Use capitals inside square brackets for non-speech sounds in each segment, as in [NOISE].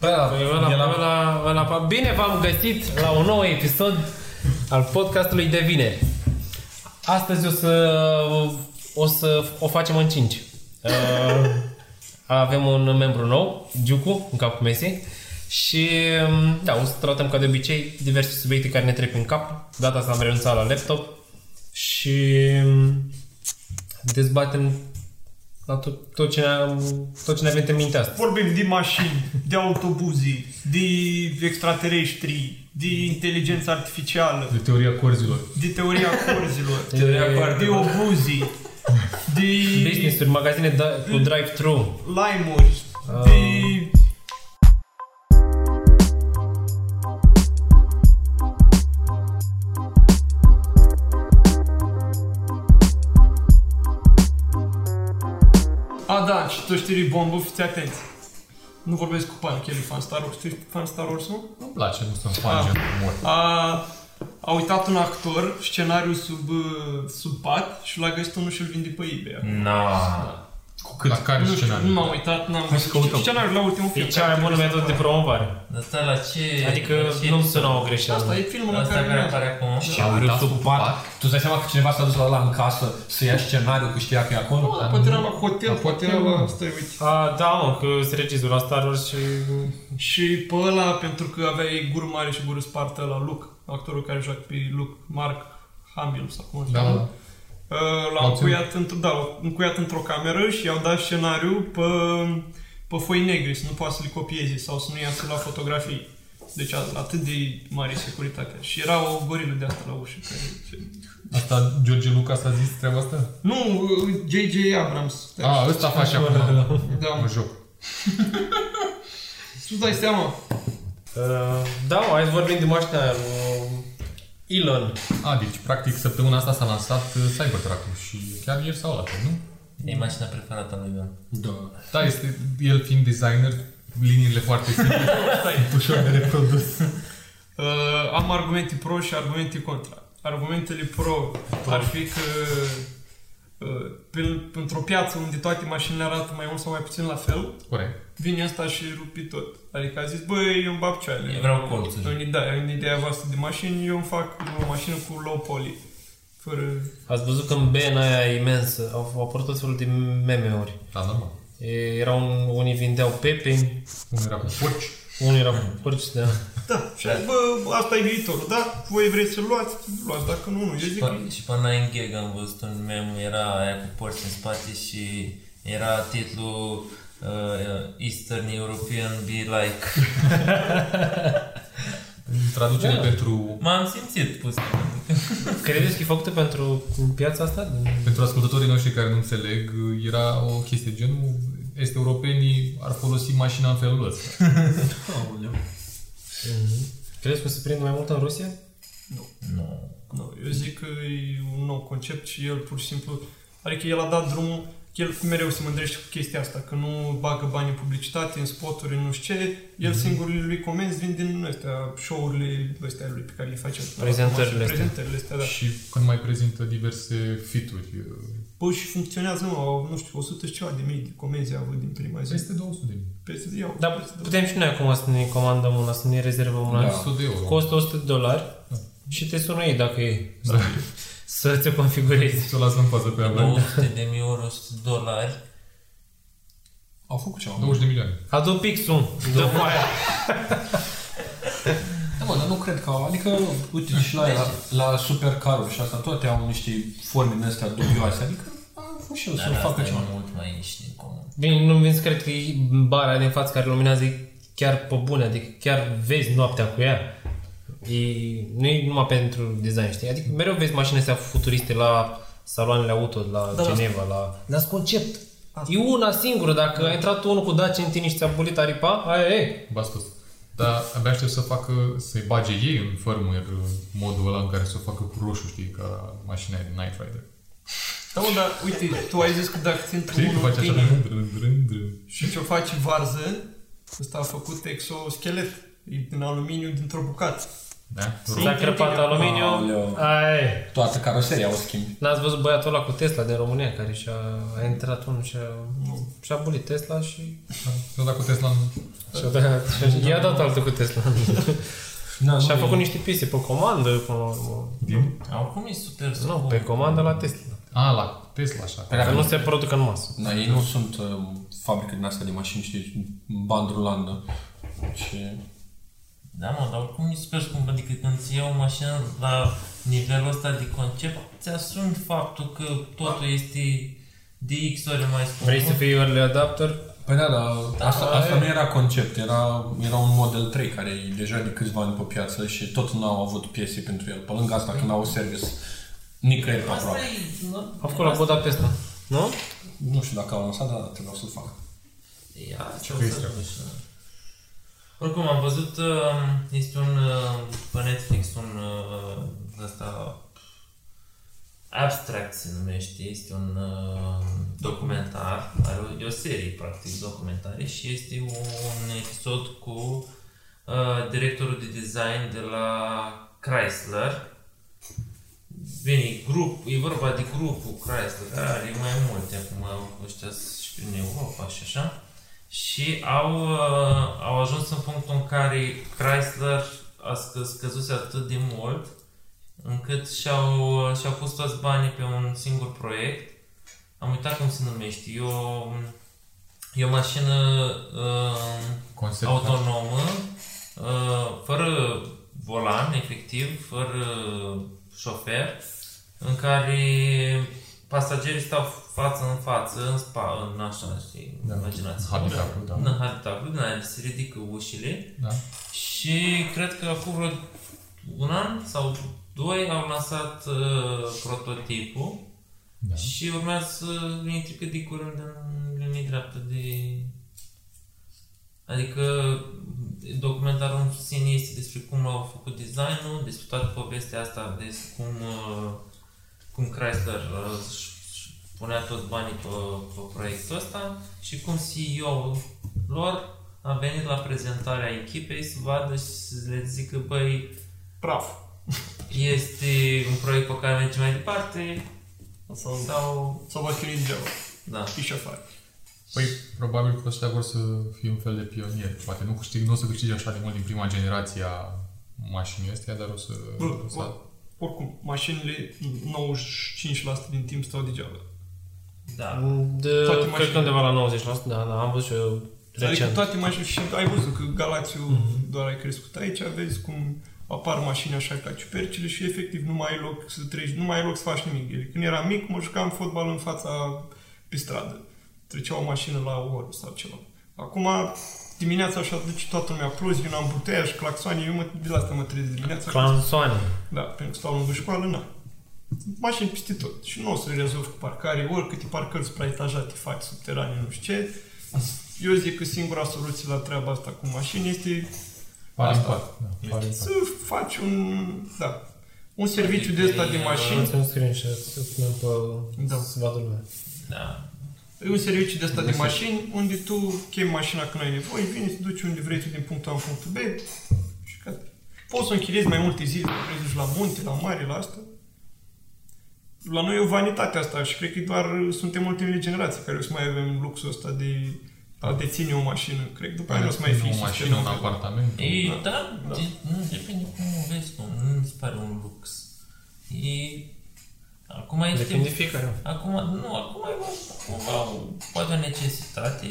Păi, Păi ăla, era- ăla, ăla, bine v-am găsit la un nou episod al podcastului de vineri. Astăzi o să o, să o facem în 5. Uh, avem un membru nou, Giucu, în capul mesei. Și um, da, o să tratăm ca de obicei diverse subiecte care ne trec în cap. Data asta am renunțat la laptop și um, dezbatem la tot, tot, ce ne tot ce ne avem în minte astăzi. Vorbim de mașini, de autobuze, de extraterestri, de inteligență artificială, De teoria corzilor. de teoria corzilor, [LAUGHS] Teoria de coardelor. obuzi, de Business-uri, magazine da- cu drive-thru. lime-uri, de... tu știi bombă, fiți atenți. Nu vorbesc cu Pan, că el e fan Star Wars. Tu ești fan Star Wars, nu? Nu-mi place, nu sunt fan Ah. gen mort. A, a uitat un actor scenariul sub, uh, sub pat și l-a găsit unul și îl vinde pe eBay. Na. Cu cât? La care nu știu, scenariu? nu m-am uitat, n-am Hai să văzut. căutăm. Scenariul la ultimul E film. cea mai bună metodă de promovare. Dar stai la ce... Adică la ce nu episod? sună o greșeală. Asta e filmul în Asta care care urmează. apare acum. Și A uitat sub sub pat. Tu îți dai seama că cineva s-a dus la ăla în casă să ia scenariu că știa că e acolo? Nu, dar poate era la hotel, La poate hotel, era la... mă. Stai, uite. A, da, mă, că sunt regizor la Star Wars și... Și pe ăla, pentru că avea ei gură mare și gură spartă la Luke, actorul care joacă pe Luke, Mark Hamill sau cum se Da, cheamă. da. Uh, L-au L-au încuiat, într- da, l-au încuiat într-o cameră și i-au dat scenariu pe, pe foi negre, să nu poată să le copieze sau să nu iasă la fotografii. Deci a- atât de mare securitate. Și era o gorilă de asta la ușă. Care, Asta George Lucas a zis treaba asta? nu, J.J. Abrams. A, ăsta face acum. Da, Mă joc. [LAUGHS] tu dai seama. Uh, da, mă, hai să vorbim de mașina aia lui Elon. A, deci practic săptămâna asta s-a lansat uh, Cybertruck-ul și chiar ieri sau la nu? E mașina preferată a lui Ion. Da. Da, este, el fiind designer, liniile foarte simple, [LAUGHS] ușor de reprodus. [LAUGHS] Uh, am argumente pro și argumente contra. Argumentele pro ar fi că uh, pe, într-o piață unde toate mașinile arată mai mult sau mai puțin la fel, Corect. vine asta și rupi tot. Adică a zis, băi, eu îmi bag cioale. Eu vreau colțuri. În, da, în ideea voastră de mașini, eu îmi fac o mașină cu low poly. Fără... Ați văzut că în Ben aia imensă au, au apărut tot felul de meme-uri. Da, normal. E, Erau un, unii vindeau pepeni, Unul era cu porci. unii erau cu porci, da. Da, și a zis, bă, asta e viitorul, da? Voi vreți să luați, luați, dacă nu, nu. Eu zic că... Pa- Și pe Nine Gag am văzut un meme, era aia cu porți în spate și era titlul uh, Eastern European be like. Traducere pentru, M-am simțit pus. Credeți că e făcută pentru piața asta? pentru ascultătorii noștri care nu înțeleg, era o chestie genul este europenii ar folosi mașina în felul ăsta. [LAUGHS] Aoleu. Credeți că se prinde mai mult în Rusia? Nu. Nu, eu zic că e un nou concept și el pur și simplu... Adică el a dat drumul, el mereu se mândrește cu chestia asta, că nu bagă bani în publicitate, în spoturi, în nu știu ce. El Mhm. singur lui comenzi vin din astea, show-urile astea lui pe care le face. Prezentările astea. Prezentările astea, da. Și când mai prezintă diverse fituri, Bă, și funcționează, nu, au, nu știu, 100 și ceva de mii de comenzi au avut din prima zi. peste 200 de mii. Peste zi au. Da, peste două. putem și noi acum să ne comandăm una, să ne rezervăm una. Da. 100 de euro. Costă 100 de dolari și te sună ei dacă e. Da. [LAUGHS] Să ți-o configurezi. Să o las în fază pe avea. 200 de mii euro, 100 de dolari. Au făcut ceva. 20 de milioane. Adu pixul, dă foaia. [LAUGHS] Da, mă, dar nu cred că... Adică, uite, și la, la, la supercaruri și asta, toate au niște forme din astea dubioase. Adică, am fost și eu să Dar facă asta e ceva. mult mai niște în comun. Bine, nu vin să cred că e bara din față care luminează e chiar pe bune, adică chiar vezi noaptea cu ea. E, nu e numai pentru design, știi? Adică mereu vezi mașini astea futuriste la saloanele auto, la Da, da. Geneva, la... Dar concept. E una singură, dacă a intrat unul cu Dacia în tine și ți-a bulit aripa, aia e. Bastos. Dar abia aștept să facă, să-i bage ei în firmware modul ăla în care să o facă cu roșu, știi, ca mașina aia de Night Rider. Da, mă, dar uite, tu ai zis că dacă ți intră Știi că unul face în așa tine drân, drân, drân. și ce-o faci varză, ăsta a făcut exoschelet. E din aluminiu dintr-o bucată. Da? S-a crăpat aluminiu. Aoleu. Ai. Toată caroseria o schimbi. N-ați văzut băiatul ăla cu Tesla din România care și-a a intrat unul și a, și-a bulit Tesla și Eu dacă Tesla nu... și-a dat, și i-a dat altul cu Tesla. Na, și a nu, făcut niște piese pe comandă, până la urmă. Din? Acum e super Nu, scump. pe comandă la Tesla. A, la Tesla, așa. Păi Că dacă nu se produc în masă. Da, ei nu sunt uh, fabrică din astea de mașini, știi, bandă rulandă. Și... Da, mă, dar oricum e super scump. Adică când ți iei o mașină la nivelul ăsta de concept, ți-asumi faptul că totul este de X ori mai scump. Vrei să fii early adapter? Păi da, dar asta, Da, asta e. nu era concept, era, era un Model 3 care e deja de câțiva ani pe piață și tot n-au avut piese pentru el. Pe lângă asta, când au service, nicăieri pe Asta aproape. e... nu? A făcut la Budapesta. Nu? Nu știu dacă au lansat, dar trebuia să-l facă. Ia, ce Crezi o să că- duci? Oricum, am văzut, uh, este un, uh, pe Netflix, un uh, ăsta, Abstract se numește, este un uh, documentar, are o, e o serie, practic, documentare și este un episod cu uh, directorul de design de la Chrysler. Bine, grup, e vorba de grupul Chrysler, are mai multe acum, ăștia și prin Europa și așa. Și au, uh, au ajuns în punctul în care Chrysler a scă, scăzuse atât de mult încât și-au, și-au pus toți banii pe un singur proiect. Am uitat cum se numește. E o, e o mașină uh, Concept autonomă, uh, fără volan, efectiv, fără șofer, în care pasagerii stau față în față, în spa, în așa, știi, Da. imaginați. Habitacul, da. În habitacul, din aia se ridică ușile Da? și cred că acum vreo un an sau doi au lansat uh, prototipul Da. și urmează să intre cât de curând în linie dreaptă de... Adică documentarul în sine este despre cum au făcut designul, despre toată povestea asta, despre cum, uh, cum Chrysler uh, își își punea toți banii pe, pe proiectul ăsta și cum CEO-ul lor a venit la prezentarea echipei să vadă și să le zică, băi, Praf. este un proiect pe care mergem mai departe Sau, sau... sau va chinuit degeaba. Da. Și ce faci? Păi, probabil că ăștia vor să fie un fel de pionier. Poate nu, câștig, nu o să câștige așa de mult din prima generație a mașinii astea, dar o să... Bă, o să bă, oricum, mașinile 95% din timp stau degeaba. Da. De, Toate cred mașinile. că undeva la 90%, da, da, am văzut și eu Adică recent. toate mașinile, și ai văzut că Galațiu doar ai crescut aici, vezi cum apar mașini așa ca ciupercile și efectiv nu mai ai loc să treci, nu mai ai loc să faci nimic. El, când eram mic, mă jucam fotbal în fața pe stradă. Trecea o mașină la o oră sau ceva. Acum, dimineața așa duce toată lumea plus, vin ambuteiaj, claxoane, eu mă, de la asta mă trezesc dimineața. Clansoane. Da, pentru că stau lângă școală, na. Mașini peste tot. Și nu o să rezolvi cu parcare, oricâte parcări supraetajate faci subterane, nu știu ce. Eu zic că singura soluție la treaba asta cu mașini este Pare Asta. impact. Da, pare impact. să faci un, da, un serviciu de ăsta de mașini. Faci un screenshot să punem pe... Da. să vadă lumea. Da. E un serviciu de ăsta de mașini unde tu chemi mașina când ai nevoie, vine, te duci unde vrei tu din punctul A în punctul B și gata. Poți să o închiriezi mai multe zile, vrei să duci la munte, la mare, la asta. La noi e o vanitate asta și cred că doar suntem ultimele generații care o să mai avem luxul ăsta de a deține o mașină. Cred că după aia nu o să mai fie o mașină, sistemul un ăsta. apartament. E, Da. da, Da. de, nu depinde cum o vezi, cum nu mi se pare un lux. E... Acum este... Depinde de fiecare. Acum, nu, acum e o, cumva, o, poate o necesitate.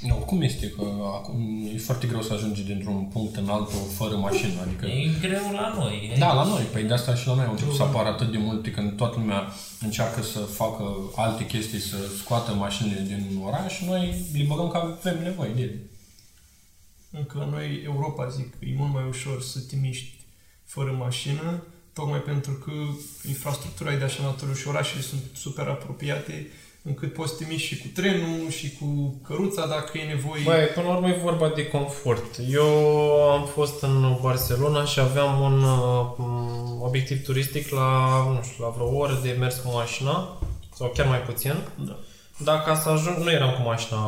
Nu, cum este că acum e foarte greu să ajungi dintr-un punct în altul fără mașină, adică... E greu la noi. Da, la noi. Păi de asta și la noi au început să apară atât de multe când toată lumea încearcă să facă alte chestii, să scoată mașinile din oraș și noi le băgăm că avem nevoie de ele. Încă la noi, Europa, zic, e mult mai ușor să te miști fără mașină, tocmai pentru că infrastructura e de așa natură și orașele sunt super apropiate, încât poți să te miști și cu trenul și cu căruța dacă e nevoie. Băi, până la urmă e vorba de confort. Eu am fost în Barcelona și aveam un uh, m, obiectiv turistic la, nu știu, la vreo oră de mers cu mașina, sau chiar mai puțin. Da. Dar ca să ajung, nu eram cu mașina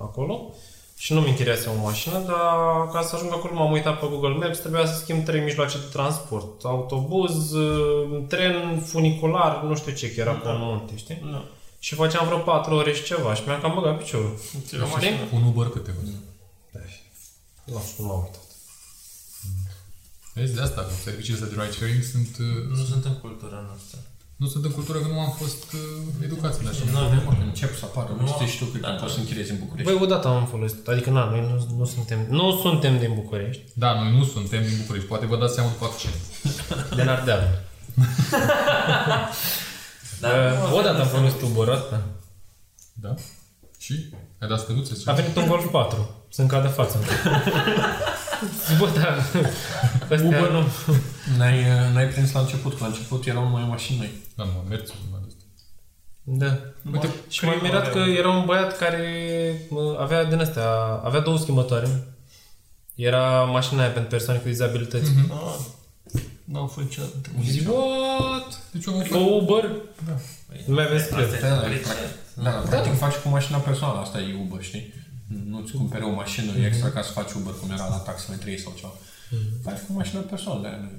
acolo, și nu-mi interesa o mașină, dar ca să ajung acolo m-am uitat pe Google Maps, trebuia să schimb trei mijloace de transport. Autobuz, uh, tren, funicular, nu știu ce, că era pe Da. munte, știi? Nu. Și făceam vreo 4 ore și ceva și mi-am cam băgat piciorul. Ți o Știi? mașină. Un Uber câte văd. Nu știu, nu m-am uitat. Vezi, de asta, că serviciile astea de ride sharing sunt, uh, Nu sunt în cultura noastră. Nu sunt în cultură că nu am fost uh, educați în așa. Nu avem. Încep să apară, nu știu, știu cât Da, timp da. poți să închiriezi în București. Băi, odată am folosit, adică na, noi nu, nu, suntem, nu suntem din București, Da, noi nu suntem din București. Poate vă dați seama după accent. din Ardeal. Dar Uh, odată am folosit Uber ăsta. Da? Și? Ai dat stăluțe? A venit un Golf 4. Să-mi cadă fața. [LAUGHS] Bă, da. Astea nu. N-ai, n-ai prins la început, că la început erau numai mașini noi. Da, nu, merți numai de asta. Da. Uite, Și m-am mirat că era un băiat care mă, avea din astea, avea două schimbătoare. Era mașina aia pentru persoane cu dizabilități. Mhm. Ah, N-am fost niciodată între Mm-hmm. Zic, what? Deci omul O Uber? Nu mai aveți Asta scris. e Da, da, preț. practic, da, da, practic faci cu mașina personală, asta e Uber, știi? Nu-ți cumperi o mașină extra ca să faci Uber, cum era la taximetrie sau ceva. Faci cu mașina personală. de-aia,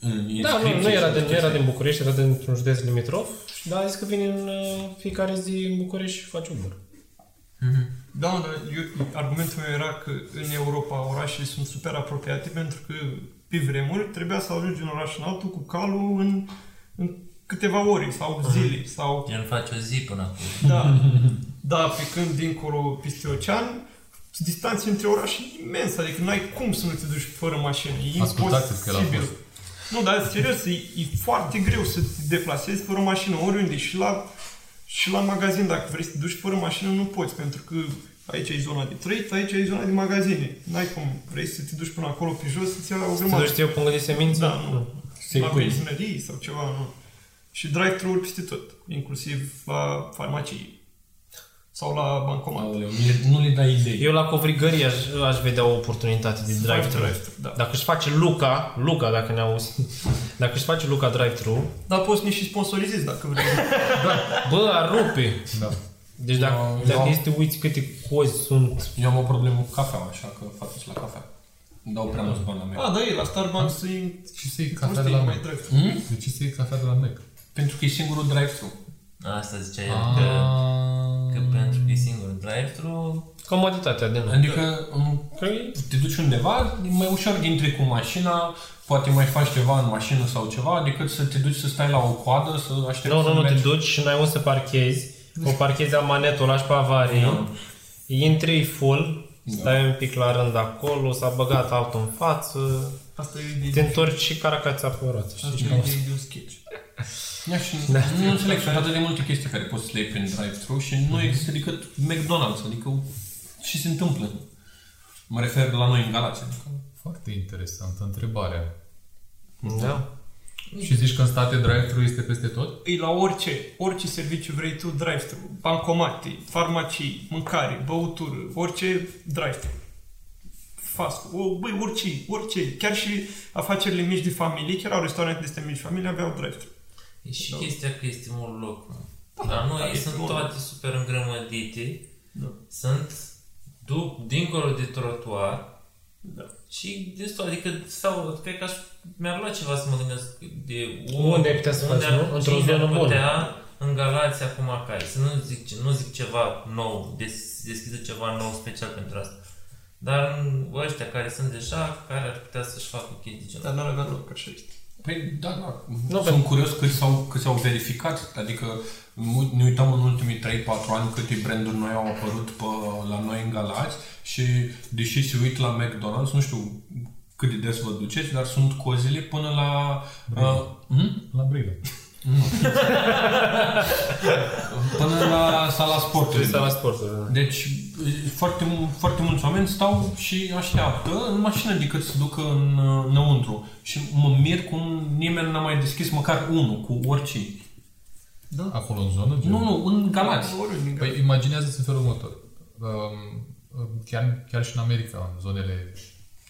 în Da, nu, inscripții nu era, și din, nu era chestii. din București, era dintr-un județ limitrof. Și da, a zis că vine în uh, fiecare zi în București și face Uber. Da, dar eu, argumentul meu era că în Europa orașele sunt super apropiate pentru că pe vremuri trebuia să ajungi din oraș în altul cu calul în, în câteva ore sau zile sau... El face o zi până acum. Da, da, pe când dincolo peste ocean distanțe între orașe imensă, adică n-ai cum să nu te duci fără mașină. E Ascultați-l că el a imposibil. fost. Nu, dar serios, e, e foarte greu să te deplasezi fără mașină oriunde și la, și la magazin. Dacă vrei să te duci fără mașină, nu poți, pentru că aici e zona de trăit, aici e zona de magazine. N-ai cum. Vrei să te duci până acolo pe jos, să-ți ia o Să grămadă. duci eu pungă de semințe? Da, nu. Să-i la pui. benzinării sau ceva, nu. Și drive-thru-uri peste tot, inclusiv la farmacii sau la bancomat. Aoleu, nu le, nu le dai idei. Eu la covrigării aș, aș vedea o oportunitate de drive-thru. drive-thru, da. Dacă își face Luca, Luca dacă ne auzi, [LAUGHS] dacă își face Luca drive-thru, Dar poți ne și sponsorizezi dacă vrei. [LAUGHS] bă, ar rupe. Da. Deci dacă, Eu- dacă eu- este uiți câte cozi sunt, Eu am o problemă cu cafeaua, așa că fac la cafea. Îmi dau prea mulți bani la mea. A, da, e la Starbucks e... Și să iei Cum cafea de știi, la mai Mac. drive-thru. Hmm? De ce să iei cafea de la Mac? Pentru că e singurul drive-thru. Asta zicea el, că, că Ah. pentru că e singur drive-thru, comoditatea de nou. Adică um, Că e- te duci undeva, e mai ușor intri cu mașina, poate mai faci ceva în mașină sau ceva, decât să te duci să stai la o coadă, să aștepți Nu, să nu, nu, te mergi. duci și n-ai unde să parchezi. O parchezi amanetul, o lași pe avarie. Da. Intri full, stai un pic la rând acolo, s-a băgat altul în față, Asta e te de, întorci și caracața pe roată. asta Știi? e de, de un sketch. Ia și nu înțeleg, sunt atât de multe chestii care poți să le iei prin drive-thru și nu există decât McDonald's, adică ce se întâmplă? Mă refer la noi în Galați. Adică. Foarte interesantă întrebarea. Da. Și zici că în state drive-thru este peste tot? E la orice, orice serviciu vrei tu, drive-thru, bancomate, farmacii, mâncare, băutură, orice drive-thru. Fast, o, băi, orice, orice. Chiar și afacerile mici de familie, chiar au restaurante de astea mici de familie, aveau drive-thru. e și chestia că este mult loc. mă. Dar noi da, sunt este mult. toate super îngrămădite, Da. sunt duc dincolo de trotuar Da. și destul, adică sau, cred că aș, mi-ar lua ceva să mă gândesc de Unde ai putea să unde faci, ar- nu? Într-o cine ar zonă bună. putea în Galați acum care, să nu zic, ce- nu zic ceva nou, des, deschidă ceva nou special pentru asta. Dar în ăștia care sunt deja, care ar putea să-și facă chestii genul. Dar n-ar avea loc, așa este. Păi, da, da. Nu, Sunt curios câți s-au, câți au verificat. Adică mu- ne uităm în ultimii 3-4 ani câte branduri noi au apărut pe, la noi în Galați și deși se uit la McDonald's, nu știu cât de des vă duceți, dar sunt cozile până la... Uh, hm? La Brăila. [LAUGHS] până la sala sportului. Trebuie să la sporturi. da. Deci, foarte, mu- foarte mulți oameni stau și așteaptă în mașină decât să ducă în, înăuntru. Și mă mir cum nimeni n-a mai deschis măcar unul cu orice. Da. Acolo în zonă? gen? Nu, nu, în Galați. Oriunde. Păi imaginează-ți în felul următor. Um, chiar, chiar și în America, în zonele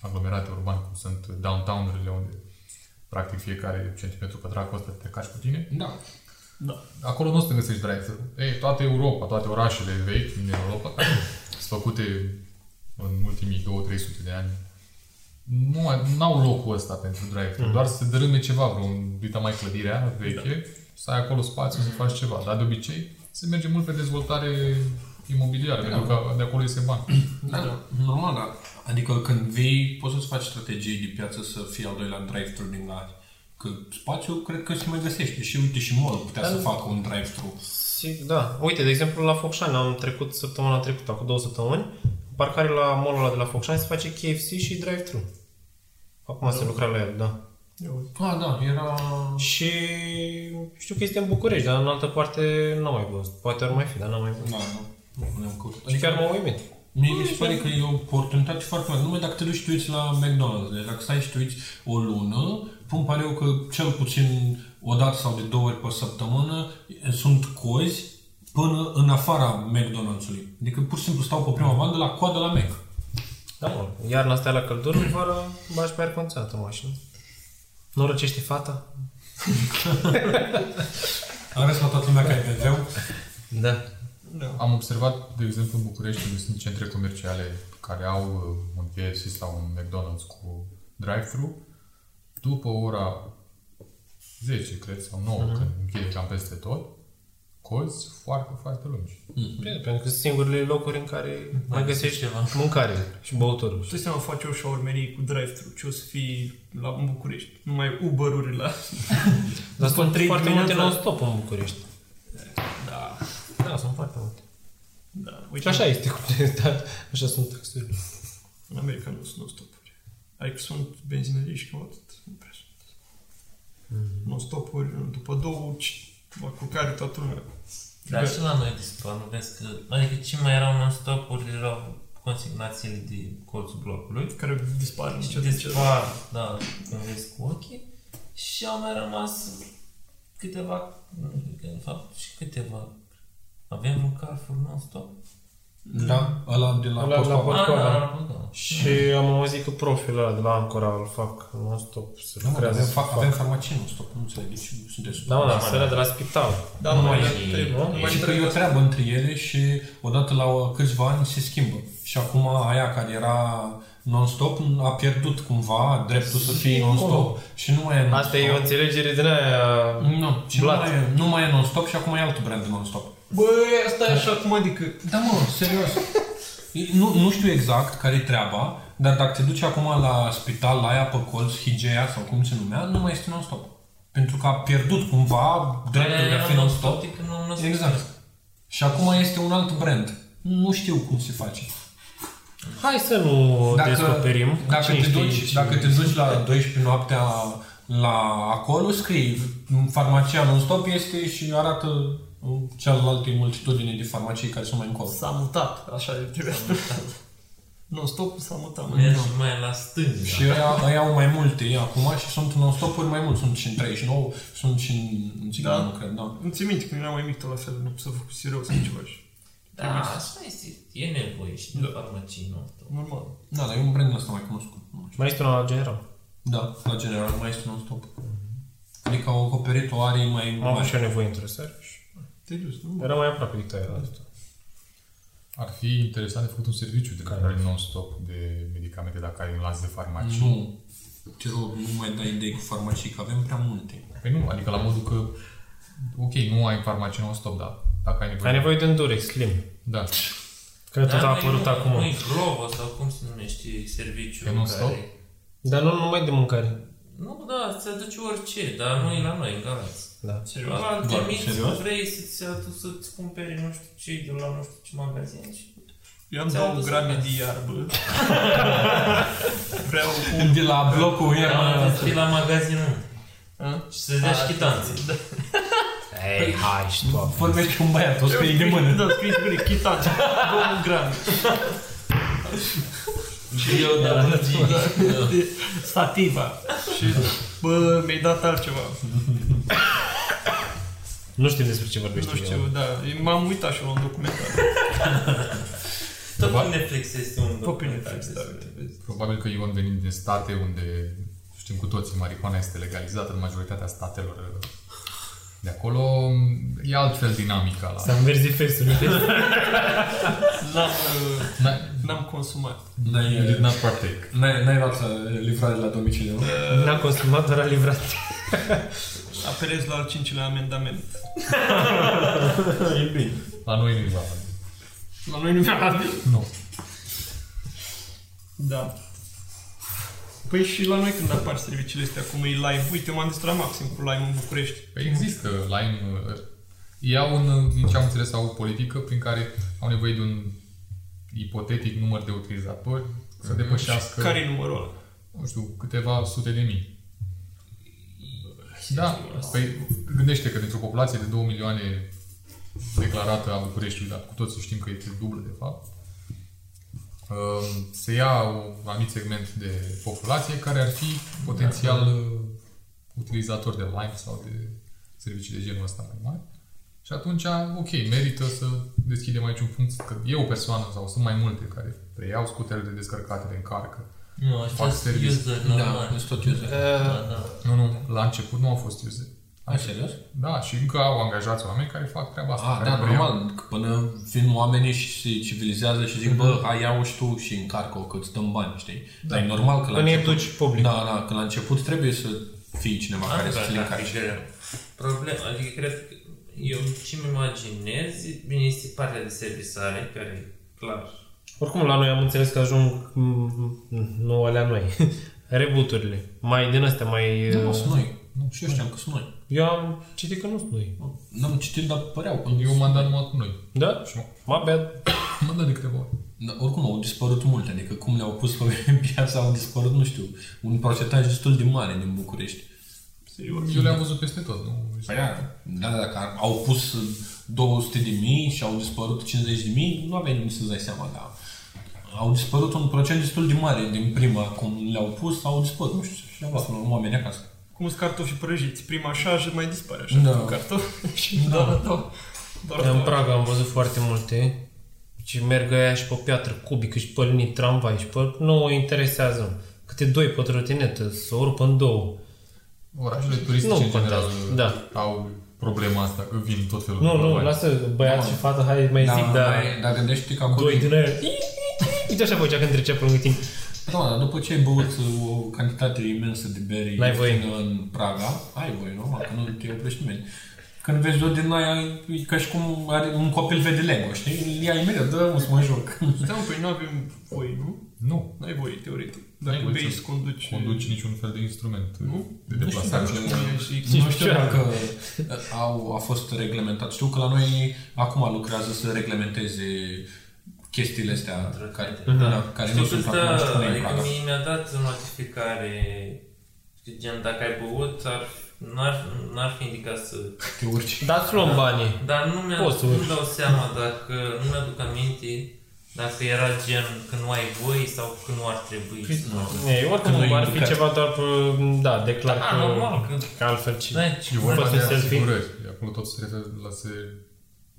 aglomerate urbane, cum sunt downtown-urile, unde practic fiecare centimetru pătrat costă te cași cu tine, Da. Da. acolo nu o să te găsești drive Ei, toată Europa, toate orașele vechi din Europa, sunt făcute în ultimii 2-300 de ani, nu au locul ăsta pentru drive mm. doar să dărâme ceva, vreun, uita mai clădirea veche, să ai acolo spațiu să faci ceva. Dar de obicei se merge mult pe dezvoltare imobiliară, pentru că de acolo este bani. Da, normal, da. Adică când vii, poți să-ți faci strategii de piață să fie al doilea drive-thru din Galați. Că spațiu cred că se mai găsește. Și uite, și mall putea să facă un drive-thru. Si- Da. Uite, de exemplu, la Focșani am trecut săptămâna trecută, cu două săptămâni, parcare la mall ăla de la Focșani se face KFC și drive-thru. Acum se lucra la el, da. Ah, da, era... Și știu că este în București, dar în altă parte n-am mai văzut. Poate ar mai fi, dar n-am mai văzut. Da, nu. Nu le-am căutat. Și chiar m-am uimit. Mie mi se pare că e o oportunitate foarte mare. Numai dacă te duci și te uiți la McDonald's. Deci dacă stai și te uiți o lună, îmi pare eu că cel puțin o dată sau de două ori pe săptămână sunt cozi până în afara McDonald's-ului. Adică pur și simplu stau pe prima bandă la coadă la Mac. Da, mă. Iarna stai la căldură, vara bagi pe aer condiționat în mașină. Nu răcește fata? [LAUGHS] Arăți la toată lumea că ai BMW. Da. Da. Am observat, de exemplu, în București, unde sunt centre comerciale care au uh, un KFC sau un McDonald's cu drive-thru, după ora 10, cred, sau 9, uh-huh. când încheie cam peste tot, cozi foarte, foarte lungi. Bine, pentru că sunt singurele locuri în care mai găsești ceva. [LAUGHS] mâncare și băutură. Tu seama face o șaurmerie cu drive-thru, ce o să fii la în București. Numai Uber-urile la... [LAUGHS] Dar După sunt trei foarte multe dimineața- non-stop în București. Da. Da, sunt foarte multe. Da. Uite, Și așa este cu [LAUGHS] da, așa sunt taxurile. În America nu sunt non-stopuri. Adică sunt benzinării și cam atât. Nu prea sunt. Non-stopuri, după două, ci- cu care toată lumea. Dar și la noi dispar, nu vezi că... Adică ce mai erau non-stop-uri erau consignațiile de colțul blocului. Care dispar Și încet, încet. dispar, da, când vezi cu ochii. Și au mai rămas câteva, nu știu, de fapt, și câteva. Avem un Carrefour non-stop? Da, ăla de la Ăla Post la Covac. Post- Acolo. Ah, da, da. Și am auzit că profilul ăla de la Ancora îl fac non-stop să Nu, mă, lucrează. avem, să fac, facă. avem farmacie, nu stop, nu înțeleg de ce sunteți Da, mă, da, Da, sărea de la spital. Da, Nu nu mai mai e- trebuie. nu? Nu mai Și că e trebuie. o treabă între ele și odată la câțiva ani se schimbă. Și acum aia care era non-stop a pierdut cumva dreptul să fie non-stop și nu mai e non-stop. Asta e o înțelegere din aia... Nu, și nu Blat. mai, e, nu mai e non-stop și acum e alt brand non-stop. Bă, asta e așa cum adică... Da, mă, serios. Nu, nu știu exact care e treaba, dar dacă te duci acum la spital, la aia pe colț, Higea sau cum se numea, nu mai este non-stop. Pentru că a pierdut cumva dreptul de a fi non-stop. Adică nu, nu Exact. Și acum este un alt brand. Nu știu cum se face. Hai să nu Dacă, descoperim. dacă, Cine te știe duci, ce- dacă te duci la 12 noaptea la acolo, scrii farmacia non-stop este și arată uh, cealaltă multitudine de farmacii care sunt mai încolo. S-a mutat, așa trebuie spus. [LAUGHS] Non-stop s-a mutat. mă. Mergi mai la stânga. Și ăia, ăia au mai multe acum și sunt non-stopuri mai mult. Sunt și în 39, sunt și în, în Țigan, Da? nu cred, da. Nu ți minte când eram mai mic tot la fel, nu să făcut serios sau ceva și... Da, așa este. E nevoie și de farmacii nu. Normal. Da, dar e un brand ăsta mai cunoscut. Nu știu. Mai este una la general. Da, la general mai este non-stop. Adică au acoperit o arie mai Am avut mare. și eu nevoie într-o seară și Te duci, nu? era mai aproape de taia asta. Ar fi interesant de făcut un serviciu de care non-stop de medicamente dacă ai un lanț de farmacii. Nu. Te rog, nu mai dai idei cu farmacii, că avem prea multe. Păi nu, adică la modul că, ok, nu ai farmacie non-stop, dar dacă ai nevoie... Ai nevoie de Endurex Slim. Da. Care tot a apărut acum. Nu-i Glovo sau cum se numește serviciul E non-stop? care... Dar nu numai de mâncare. Nu, da, ți aduce orice, dar nu e la noi, în Galați. Da. Serios? La Doar, trimiți, serios? vrei să-ți aduci să-ți cumperi nu știu ce de la nu știu ce magazin și... Eu am Ți-am două dus grame acasă. de iarbă. [LAUGHS] Vreau De la blocul Da, era... să fii la magazinul A? și să-ți dea și chitanțe. [LAUGHS] Ei, hai și tu. Vorbești cu un băiat, o scrie de mână. Da, scris pe chitanță. Două grame. [LAUGHS] Eu, da, da. De Sativa. Și, bă, mi-ai dat altceva. Nu știm despre ce vorbești. Nu știu, da. M-am uitat și eu la un documentar. [LAUGHS] Tot pe Netflix este un Tot pe documentar Netflix, da, despre- uite, vezi. Probabil că Ion venind din state unde știm cu toții, marihuana este legalizată în majoritatea statelor De acolo e altfel dinamica la... Să înverzi fesul. [LAUGHS] N-am, uh, N-ai, n-am consumat. N-ai, you did not partake. n-ai, n-ai luat uh, livrare la domiciliu, nu? N-am consumat, doar a livrat. [LAUGHS] Apelez la al cincilea amendament. [LAUGHS] e bine. La noi nu e valabil. La noi nu e valabil. Nu. Da. Păi și la noi când apar serviciile astea, cum e live, uite, m-am distrat maxim cu live în București. Păi există Lime. uh, Ei au un, din ce am înțeles, au o politică prin care au nevoie de un ipotetic număr de utilizatori să depășească, Care e numărul ăla? nu știu, câteva sute de mii. Da, păi gândește că dintr-o populație de 2 milioane declarată a Bucureștiului, dar cu toții știm că este dublă de fapt, uh, se ia un anumit segment de populație care ar fi potențial uh, utilizator de Lime sau de servicii de genul ăsta mai mari. Și atunci, ok, merită să deschidem aici un punct, că e o persoană sau sunt mai multe care preiau scuterele de descărcate, de încarcă. Nu, Fac așa service. user Da, normal. sunt tot user. Da, da. Nu, nu, la început nu au fost user. Ai serios? Da, și încă au angajați oameni care fac treaba asta. Ah, care da, preiau. normal. că Până vin oamenii și se civilizează și zic, bă, hai ia-o și tu și încarcă-o, că îți dăm bani, știi? Da. Dar e normal că la Când început... educi public. Da, da, că la început trebuie să fii cineva care Asta să ți le ar fi încarci. greu. Problema, adică cred că eu ce-mi imaginez, bine, este partea de servisare, care e clar. Oricum, la noi am înțeles că ajung, mm, nu alea noi, [LAUGHS] reboot-urile. Mai din astea, mai... Nu, uh, sunt noi. Nu, și eu știam că sunt noi. Eu am citit că nu sunt noi. N-am citit, dar păreau. Eu m-am dat numai cu noi. Da? Și mă, My bad. [COUGHS] mă dă de câteva ori. Da, oricum au dispărut multe, adică cum le-au pus pe [LAUGHS] piață, au dispărut, nu știu, un procentaj destul de mare din București. Serios. Eu le-am văzut peste tot, nu? Păi da, da, dacă au pus 200 de mii și au dispărut 50 de mii, nu aveai nimic să-ți dai seama, dar au dispărut un procent destul de mare din prima, cum le-au pus, au dispărut, nu știu, și au luat oameni acasă. Cum sunt cartofi prăjiți. Prima șarjă mai dispare așa Da. cu cartofi. [LAUGHS] și da, da, da. Doar În două. Praga am văzut foarte multe și merg aia și pe piatră cubică și pe linii tramvai și pe... Nu mă interesează. Câte doi pe trotinetă, să o rup în două. Orașele turistice, Nu în general, contează, da. au problema asta, că vin tot felul Nu, de nu, bani. lasă băiat Da, și fată, hai mai zic, dar... mai- dar gândește că acolo... Doi din aia... Uite așa făcea când trecea pe lângă tine. Da, dar după ce ai băut o cantitate imensă de bere N-ai voie. ieftină în Praga, ai voie, nu? Că nu te oprești nimeni. Când vezi o din aia, e ca și cum are un copil vede Lego, știi? Îl ia imediat, dă să mă joc. Stai un pic, nu avem voie, nu? Nu. N-ai voie, teoretic. N-ai Dacă voie bei să să conduci... Conduci niciun fel de instrument Nu? de Nu știu deplasare. dacă, nu știu dacă au, a fost reglementat. Știu că la noi acum lucrează să reglementeze chestiile astea care, da, care Știu nu că sunt stă, acum, știu că nu e în adică Praga. mi- mi-a dat notificare, știi, gen, dacă ai băut, ar, n-ar, n-ar fi indicat să... Te urci. Dați luăm banii. Dar nu mi Poți să nu urci. dau seama dacă, nu mi-aduc aminte dacă era gen că nu ai voie sau că nu ar trebui să nu. Ei, oricum Când nu e ar fi indicat. ceva doar pe... Da, declar Da, că... normal, că- că altfel ce... Da, E vorba Poți de să selfie? asigurări. Acolo tot se, referă la, se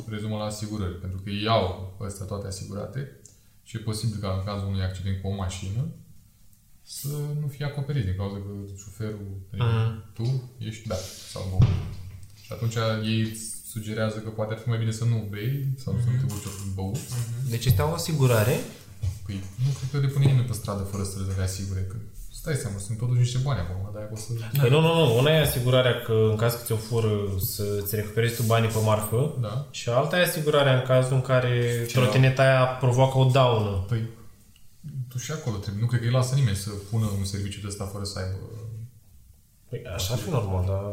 rezumă la asigurări. Pentru că ei au astea toate asigurate și e posibil ca în cazul unui accident cu o mașină să nu fie acoperit din cauza că șoferul, Mhm. tu, ești da sau nu. Și atunci ei îți sugerează că poate ar fi mai bine să nu bei sau să nu te urci în băut. Deci este o asigurare? Păi nu cred că depune nimeni pe stradă fără să le asigure că stai seama, sunt totuși niște bani acolo, dar o să... Păi nu, nu, nu. Una e asigurarea că în caz că ți-o fură să-ți recuperezi tu banii pe marfă Da. și alta e asigurarea în cazul în care trotineta aia provoacă o daună. Păi, tu și acolo trebuie. Nu cred că îi lasă nimeni să pună un serviciu de ăsta fără să aibă... Păi așa ar fi normal, dar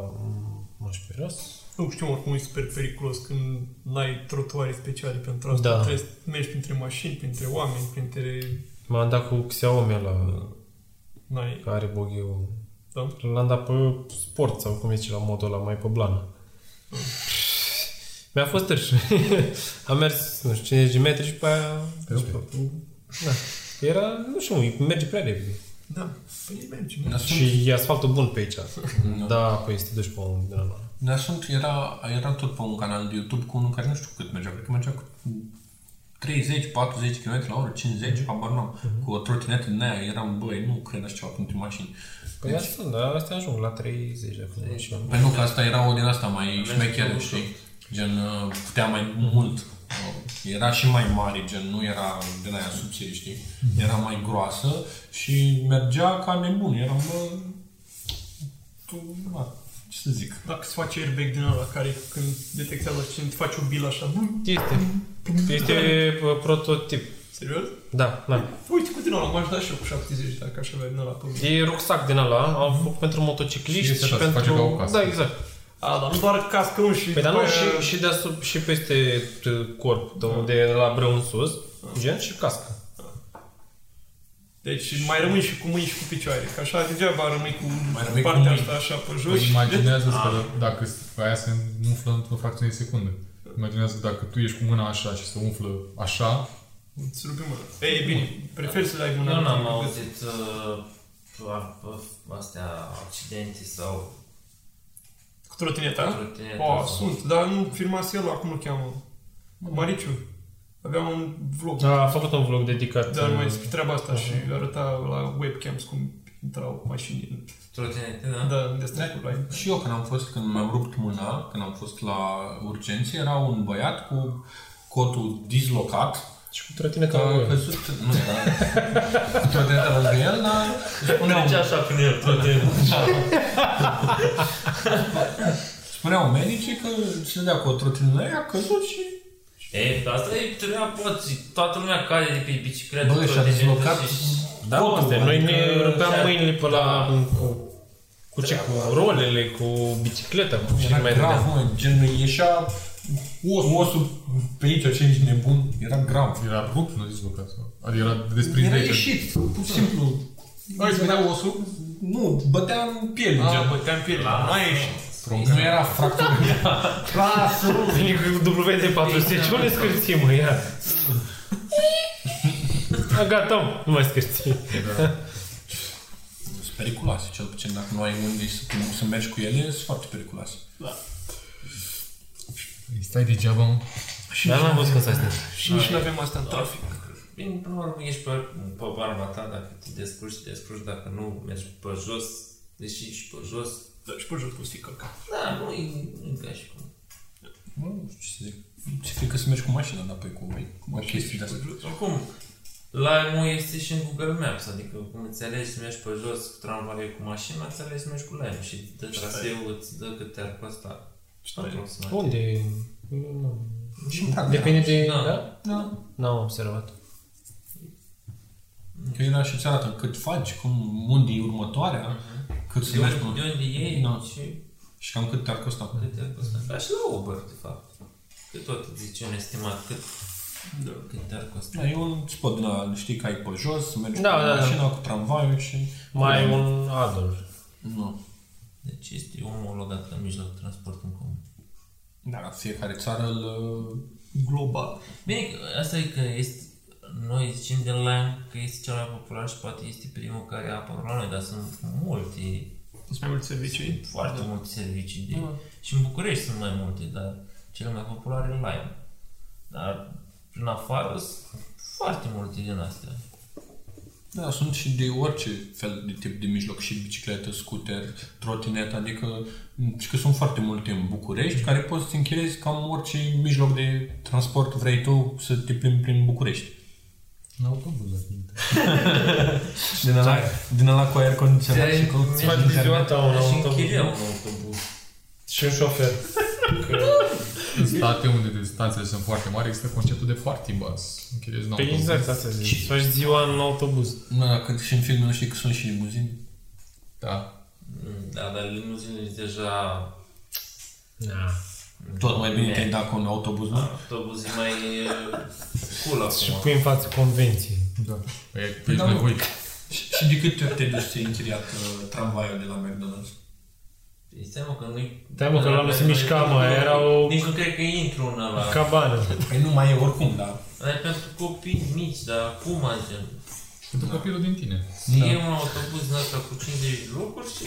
m-aș speria să... Nu știu, oricum e super periculos când n-ai trotuare speciale pentru asta. Da. Trebuie să mergi printre mașini, printre oameni, printre... M-am dat cu Xiaomi la N-ai... care boghiu. Da? L-am dat pe sport sau cum zice la modul ăla, mai pe blană. Mi-a fost târș. [LAUGHS] Am mers, nu știu, 50 de metri și pe aia... Da. Era, nu știu, merge prea repede. Da. Păi mergi. Dar sunt, Și e asfaltul bun pe aici. Da, păi este duci pe un din ăla. dar sunt, era, era tot pe un canal de YouTube cu unul care nu știu cât mergea, cred că mergea cu 30, 40 km la oră, 50, habar n-am, cu o trotinetă din aia, eram, băi, nu cred așa ceva pentru mașini. Păi asta sunt, dar astea ajung la 30 de acum și eu. Păi nu, că asta era o din asta mai șmecheră, știi? Gen, uh, putea mai mult. Uh, Era și mai mare, gen, nu era din aia subțire, știi? Era mai groasă și mergea ca nebun. Era, bă, tu, bă, ce să zic? Dacă se face airbag din ăla care când detectează și îți face o bilă așa, bum, Este. Este uh, prototip. serios? Da, da. Uite cu din ăla, m-aș da și eu cu 70 dacă aș avea din ăla pe mine. E rucsac din ăla, am făcut pentru Și motocicliști este și, așa, se face ca o pentru... cască. Da, exact. A, dar nu doar cască nu și Păi dar după nu, aia- și, și, deasupra, și peste uh, corp, de, de la brâu în sus, gen și cască. Deci mai rămâi și cu mâini și cu picioare, că așa degeaba rămâi cu Mai rămâi cu partea mâini. asta așa pe jos. Păi și- imaginează că dacă aia se umflă într-o fracțiune de secundă. Imaginează că dacă tu ești cu mâna așa și se umflă așa, Îți rupe mâna. Ei, bine, prefer să ai mâna. Eu n-am rupe. auzit uh, a- a- astea accidente sau Cu trotineta? trotineta. O, sau- sunt, dar nu filmase el, acum îl cheamă. Mariciu. Avea un vlog. A făcut un vlog dedicat. Dar uh, mai despre treaba asta și arăta la webcams cum intrau mașini. în- Trotinete, da? Da, de asta cu live. Și eu când am fost, când mi-am rupt mâna, când am fost la urgențe, era un băiat cu cotul dislocat, Și cu trotineta că a la căzut, nu, da, cu trotineta lângă el, dar spuneau, Merge așa prin el, trotineta. spuneau medicii că se dea cu o trotinetă aia, a căzut și Ei, asta e treaba poți. Toată lumea cade de pe bicicletă. Bă, și-a trotinetă dislocat și- Da, mă, cotul, astea, noi adică ne rupeam și-a- mâinile pe la... Da. Cu, cu ce? Cu rolele, cu bicicleta, cu ce Era mai grav, dădeam. mă, gen ieșea osul, osul pe aici, ce ești nebun, era grav. era rupt, nu dislocat. sau- Adică era desprins Era de aici. ieșit, pur și simplu. Ai să vedea osul? Nu, bătea în piele, A, gen. bătea în piele. N-ai ieșit. Nu era fractură. Vine cu WD-40, ce unde scârție, mă, ia? A, gata, mă, nu mai scârție. Sunt periculoase, cel puțin dacă nu ai unde să, să mergi cu ele, sunt foarte periculoase. Îi Stai degeaba, mă. Dar n-am văzut cum s-a stins. Și nici nu avem asta în trafic. Bine, până la urmă ești pe, pe barba ta, dacă te descurci, te descurci, dacă nu mergi pe jos, deși și pe jos, Da, și pe jos poți fi călcat. da, nu e, nu e ca și cum. Bă, nu știu ce să zic. Ce frică să mergi cu mașina înapoi cu, cu o chestie de asta. Oricum, la mu este și în Google Maps, adică cum îți alegi să mergi pe jos cu tramvaiul cu mașina, îți alegi să mergi cu Lime și îți dă traseul, îți dă cât te-ar costa. Aproximativ. Unde? Nu. Și da, Depinde de... Da. Da? Da. N-am observat. Că era și ți arată cât faci, cum, unde e următoarea, cât să De mergi unde, de până... unde iei Da. și Și cam cât te-ar costa. cât te-ar costa. Ca și la Uber, de fapt. Că tot îți zice un estimat cât, Da. cât te-ar costa. Da, e un spot din ăla, știi că ai pe jos, mergi Da, cu da, da. mașina, cu tramvaiul și... Mai e un Adolf. Nu. Deci este omologat la mijloc de transport în comun. Da, fiecare țară îl... Global. Bine, că asta e că este, noi zicem de Lime că este cel mai popular și poate este primul care a apărut la noi, dar sunt multe, Sunt mai multe servicii. foarte multe servicii. De, Da. Și în București sunt mai multe, dar cele mai populare e Lime. Dar prin afară sunt foarte multe din astea. Da, sunt și de orice fel de tip de mijloc, și bicicletă, scooter, trotinet, adică și că sunt foarte multe în București care poți să închiriezi cam orice mijloc de transport vrei tu să te plimbi prin București. În autobuz, la tine. Din ăla, din ăla cu aer condiționat și cu... Îți faci viziunea un Și autobuz. închiria un autobuz. Și un șofer. Că... În state unde distanțele sunt foarte mari, există conceptul de party bus. Închiriezi un Păi autobuz. exact asta zic. Îți faci ziua în autobuz. Nu, dacă și în filme nu știi că sunt și limuzini. Da. Da, dar limuzinele sunt deja... Da. Tot mai bine Ne. te-ai dat cu un autobuz, nu? Autobuz e mai uh, cool Și acum. pui în față convenții. Da. Păi, păi da, ești mă. nevoit. Și, și de câte ori te duci să închiriat uh, tramvaiul de la McDonald's? Păi Stai mă că nu-i... Stai, mă, că ăla nu se mișca, mă, era o- Nici nu cred că intru în ăla. Cabană. Păi nu mai e oricum, dar Ăla e pentru copii mici, dar cum gen? Pentru copilul din tine. Să iei un autobuz din ăsta cu 50 de locuri și...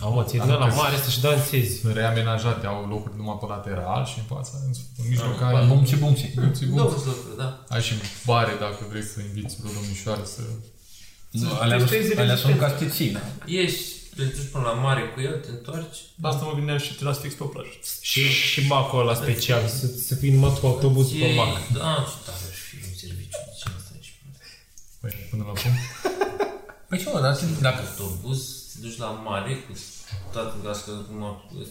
Au mă, ți-e din ăla mare să-și dansezi. Sunt reamenajate, au locuri numai pe lateral și în fața, în, în mijloc Ah, ai... bumții, bumții. Bumții, Două bumții. locuri, da. Ai și bare dacă vrei să inviți vreo domnișoară să... Nu, alea, nu, testezi alea sunt rezistența. castiții, da. Ieși, te duci până la mare cu el, te întorci. Asta mă gândeam și te las fix pe o plajă. Și, și bacul ăla special, să, să fii numai cu autobuz pe Ei, bac. Da, ce tare aș fi un serviciu de ce asta aici. Păi, până la acum. Păi ce mă, dar dacă... Autobuz, te duci la mare cu toată gașca, cum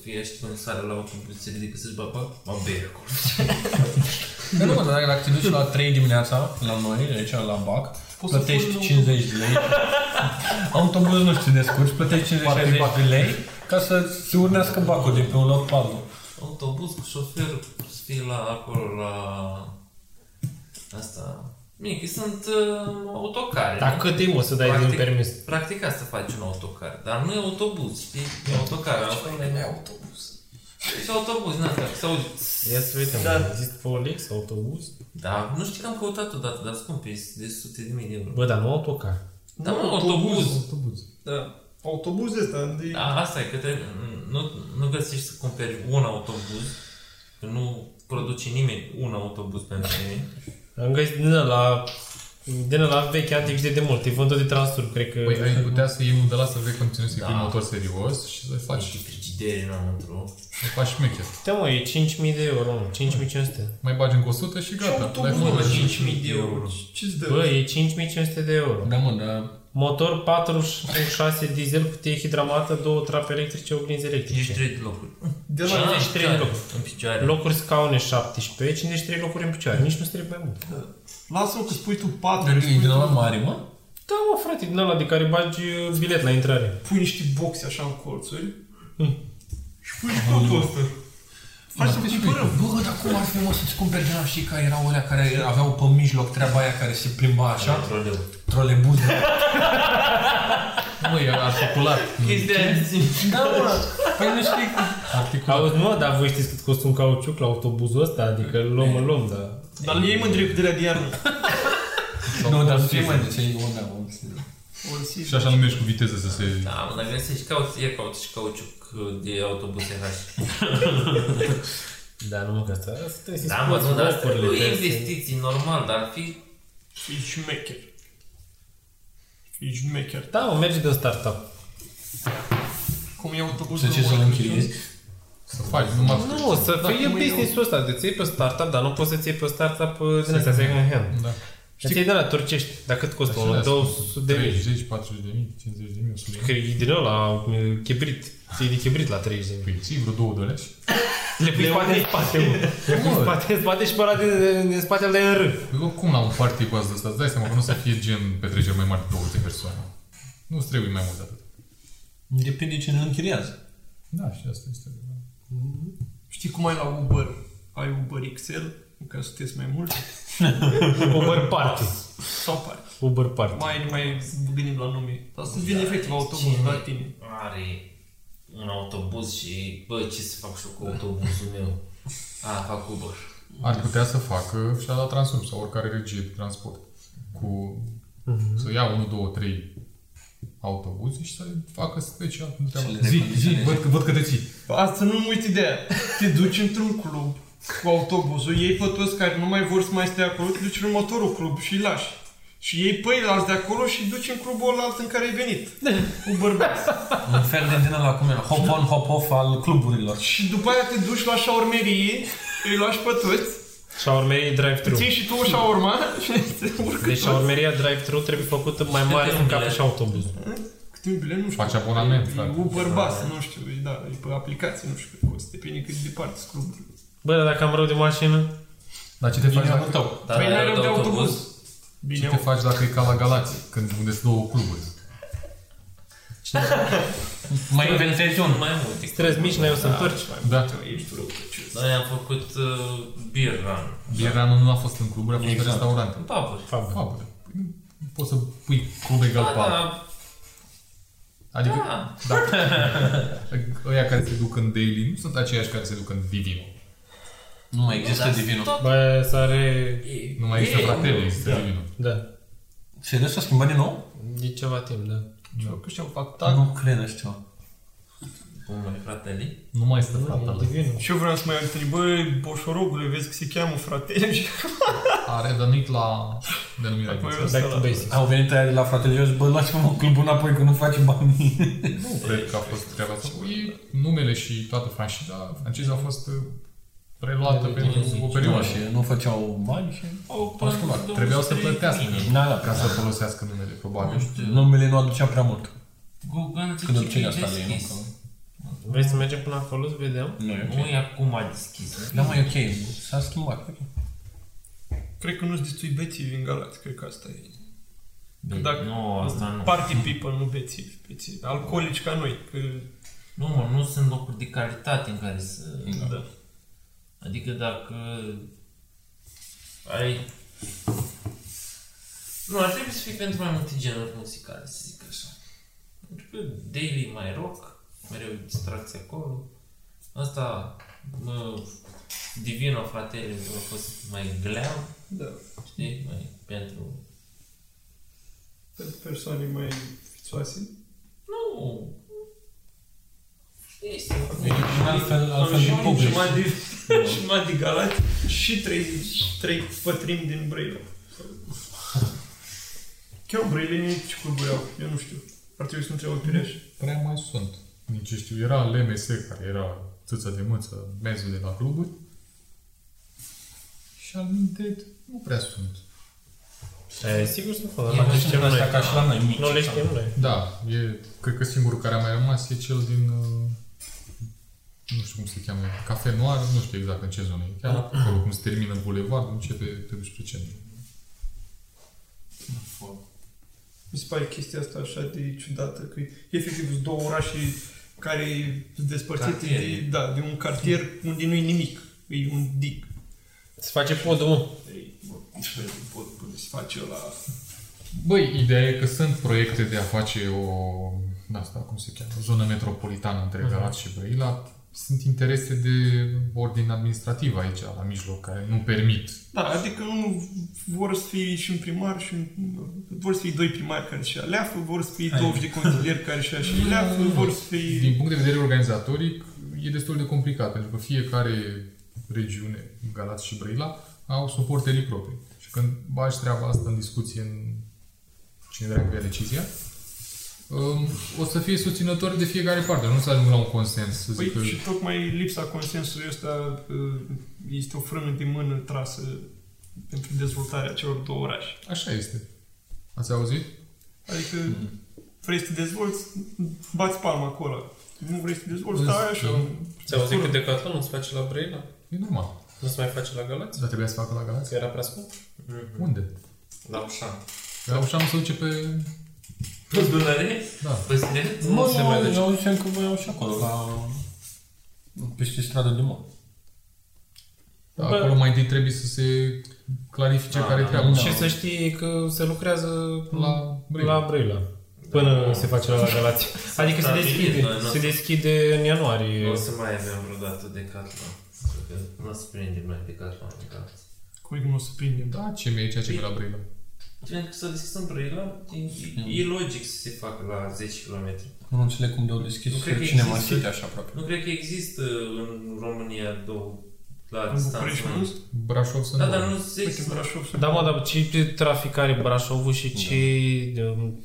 fie ești când sare la autobuz, se ridică să-și bapa, mă bei acolo. [LAUGHS] Dar nu, mă, dar dacă, dacă te duci la 3 dimineața, la noi, aici, la BAC, Poți să plătești pui un- 50 de lei. [LAUGHS] Autobuz nu știu de descurci, plătești 50 de lei ca să se urnească bacul de pe un loc pe altul. Autobuz cu șofer, să fie la acolo, la... Asta... Mic, sunt uh, autocare. Dar nu? cât timp o să dai din permis? Practic asta faci un autocar, dar nu e autobuz, știi? E autocar. Acolo e autobuz. E autobuz, din asta, se aude. Ia să vedem, Da. există pe OLX autobuz? Da, nu știu că am căutat odată, dar scump, e de sute de mii de euro. Bă, dar nu autocar. Da, mă, autobuz. Autobuz. Da. Autobuz ăsta de... Da, asta e că te, nu, nu găsești să cumperi un autobuz, că nu produce nimeni un autobuz pentru nimeni. Am găsit din ăla, din ăla vechi antic și de demult, e vândut de transtur, cred că... Păi ai putea să iei unul de la să vei conținut să-i Da. pui motor serios și să-i faci, Și frigideri înăuntru. să faci șmecher. Da, mă, e 5.000 de euro, mă, 5.500. Mai bagi încă 100 și Și gata. autobuz, L-ai mă, făcut. 5.000 de euro. Ce-ți dă? Bă, e 5.500 de euro. Da, mă, dar... Motor 46 diesel, cutie hidramată, două trape electrice, oglinzi electrice. 53 de locuri. De la... 53 de locuri. În picioare. Locuri scaune 17, 53 locuri în picioare. Nici nu trebuie mai mult. Lasă-mă că spui tu 4, Dar e spui din tu... ăla mare, mă? Da, mă, frate, din ăla de care bagi uh, bilet la intrare. Pui niște boxe așa în colțuri. Și pui și totul ăsta. Hai să cumpărăm. Bă, dar cum ar fi mă să-ți cumperi din ăla, știi că erau alea care aveau pe mijloc treaba aia care se plimba așa? Troleu. Trolebuz. Mă, e articulat. Chestia aia zi. Da, mă, păi nu știi că... Articulat. Auzi, mă, dar voi știți cât costă un cauciuc la autobuzul ăsta? Adică îl luăm, îl luăm, dar... Dar le iei mă direct de la de iarnă. Nu, dar Sau ce mai de ce e o da, o Și așa nu mergi cu viteză să se... Da, mă, dar găsești, cauți, e cauți și cauciuc de autobuse [LAUGHS] H. Da, nu mă, că asta, asta trebuie să Da, mă, nu, dar asta locurile, nu e trebuie să- investiții normal, dar ar fi... Fii șmecher. Fii șmecher. Da, mă, merge de un startup. Cum e autobuzul? Să ce să-l închiriezi? Să faci, numai... Nu, să Da, fie cum e business-ul ăsta, de ți iei pe startup, dar nu poți să-ți iei pe startup uh, din astea, second hand. Da. Știi, de la turcești, dar cât costă unul? 200 de mii. 30, 40 de mii, 50 de mii, 100 de Că mii. e din ăla, uh, chibrit. E de chibrit la 30 de mii. Păi ții vreo două de alea și... Le pui spate în spate, mă. Le pui Mă. spate în spate și pe ăla din, din spatele de în rând. Păi oricum la un party cu asta, îți dai seama că nu o să fie gen petreceri mai mari de 200 persoane. Nu-ți trebuie mai mult de atât. Depinde cine îl închiriază. Da, și asta este. Știi cum ai la Uber? Ai Uber XL, în care sunteți mai mulți, [LAUGHS] Uber Party. sau pare. Uber Party. Mai, mai gândim la nume. Dar să-ți vine efectiv autobuz Cine la tine. Are un autobuz și, bă, ce să fac și eu cu autobuzul meu? A, fac Uber. Ar putea să facă și la Transum sau oricare regie de transport. Cu... Să ia 1, 2, 3 autobuze și să le facă special. pentru treaba le asta. Zi, zi, recondiționeze. văd, că- văd că te ții. Asta nu-mi uit ideea. Te duci într-un club cu autobuzul, iei pe toți care nu mai vor să mai stea acolo, te duci în următorul club și îi lași. Și iei pe alți de acolo și îi duci în clubul ăla în care ai venit. Cu bărbați. Un fel de din ăla, cum era, hop on, hop off al cluburilor. Și după aia te duci la șaurmerie, îi lași pe toți, Shawarmerie drive-thru. ții și tu o șaurma și te urcă Deci toți. shawarmeria drive-thru trebuie făcută mai mare Câte în un cap bilet? și autobuzul. Câte un bilet, nu știu. Faci abonament, E frate. Uber Bus, nu știu, e, da, e pe aplicație, nu știu cât costă, depinde cât de departe sunt cluburile. Bă, dar dacă am rău de mașină, Dar ce te faci Bine, dacă, tău. Dar Păi n-ai n-ai rău de autobuz. ce Bine, te faci dacă e ca la Galați, când unde sunt două cluburi? Mai inventezi unul. mai multe. străzi mici, n-ai o să întorci. Da. ești rău căcios. Noi am făcut uh, beer run. Bieranul nu a fost în cluburi, a fost Exact. în restaurante. În puburi. Fabă. Fabule. Păi nu nu poți să pui club egal Da, pub. da, Adică, da. da. [LAUGHS] ăia care se duc în daily nu sunt aceiași care se duc în Divino. Nu mai există Dar divinul. tot- Bă, sare... e- Nu mai există e- fratele, există Da. Divino. Da. Serios s-a schimbat din nou? De ceva timp, da. Eu că știu, fac Da. tag. Nu cred așa ceva. Cum mai fratele? Nu mai stă fratele. Divinul. Și eu vreau să mai întreb, bă, Boșorogule, vezi că se cheamă fratele [LAUGHS] și A revenit la denumirea Acum inițială. eu- Back to basics. Au venit aia de la fratele și au zis, bă, luați-mă clubul înapoi că nu face bani. Nu cred că a fost treaba asta. E numele și toată franșiza, franciza a fost uh, preluată pentru o perioadă. și nu făceau bani și Au au schimbat. Trebuiau să plătească Da, da, ca să folosească numele, probabil. Numele nu aducea prea mult. Google Când zice obține că asta e de nu? deschis. Că- Vrei să mergem până acolo să vedem? Nu e Nu ok. e acum deschis. Da, mai e ok. S-a schimbat. ok. cred că nu-s destui bețivi în Galați, cred că asta e. Bine, Dacă- Nu, asta nu. Party people, nu bețivi, bețivi. Alcoolici ca noi, că... Nu, mă, nu sunt locuri de calitate în care să... Da. Adică dacă ai... Nu, ar trebui să fie pentru mai multe genuri muzicale, să zic așa. Pentru că daily mai rock, mereu e distracție acolo. Asta, mă, Divino, fratele, a fost mai glam, Da. știi, mai pentru... Pentru persoane mai fițoase. Nu, este un altfel- altfel de public. Și mai de, și mai de Galați și trei, trei pătrimi din Brăila. Chiar Brăilenii ce cluburi au? Eu nu știu. Ar trebui să nu trebuie Pireș. Prea mai sunt. Nici știu, era LMS, care era țâța de mâță, mezul de la cluburi. Și al minte, nu prea sunt. E, sigur să nu facă, Mai nu le sunt știm astea noi. ca și la noi, mici. Nu le știm noi. Da, e, cred că singurul care a mai rămas e cel din, uh, nu știu cum se cheamă, Cafe Noir, nu știu exact în ce zonă e. Chiar acolo cum se termină bulevardul, începe pe spre centru. Mi se pare chestia asta așa de ciudată, că efectiv sunt două orașe care sunt despărțite Cartiere. de, da, de un cartier unde nu e nimic. E un dic. Se face podul, mă. Ei, bă, ce pot până se face la... Băi, ideea e că sunt proiecte de a face o, asta, cum se cheamă, o zonă metropolitană între Galați și Brăila. Sunt interese de ordin administrativ aici, la mijloc, care nu permit. Da, adică nu vor să fie și un primar și un, vor să fie doi primari care și aleafă, vor să fie 20 de consilieri care și și aleafă, vor să fie... Din punct de vedere organizatoric, e destul de complicat, pentru că fiecare regiune, Galați și Brăila, au suporterii proprii. Și când bagi treaba asta în discuție în cine dracu ia decizia, um, o să fie susținători de fiecare parte, nu să ajungă la un consens. Să Păi zic că, și tocmai lipsa consensului ăsta uh, este o frână de mână trasă pentru dezvoltarea celor două orașe. așa este. Ați auzit? Adică vrei să te dezvolți, bați palma acolo. Nu vrei să te dezvolți, Însă- stai așa. Ți-au auzit că Decathlon nu se face la Brăila? E normal. Nu se mai face la Galați? Dar trebuia să facă la Galați? Că era prea scump? Unde? La Ușan. La ușa nu se duce pe... Pe Dunăre? Da. Pe Siret? Nu Nu se se mai mai duce. Eu ziceam că voiau și acolo, la... Peste stradă de mult. Da, Bă. acolo mai întâi trebuie să se clarifice Da, care da, treaba. Și să știi că se lucrează La Brăila. la Brăila. Până se face la Galați. [LAUGHS] Adică se stabilit, deschide, noi nu o se să- deschide în ianuarie. Nu o să mai avem vreodată Decathlon. Cred că nu o să prindem noi Decathlon în Galați. Cum e că nu o să prindem? Da, ce mi-e ceea ce mi la Brăila? Pentru că s-a deschis în Brăila, e, e logic să se facă la 10 km. Nu înțeleg cum de-au deschis Nu cred că cinema există- City așa aproape. Nu cred că există în România două la În distanță. București, mai- nu? Brașov sunt Da, două. dar nu se Uite, Brașov sunt Da, mă, dar ce trafic are Brașovul și ce...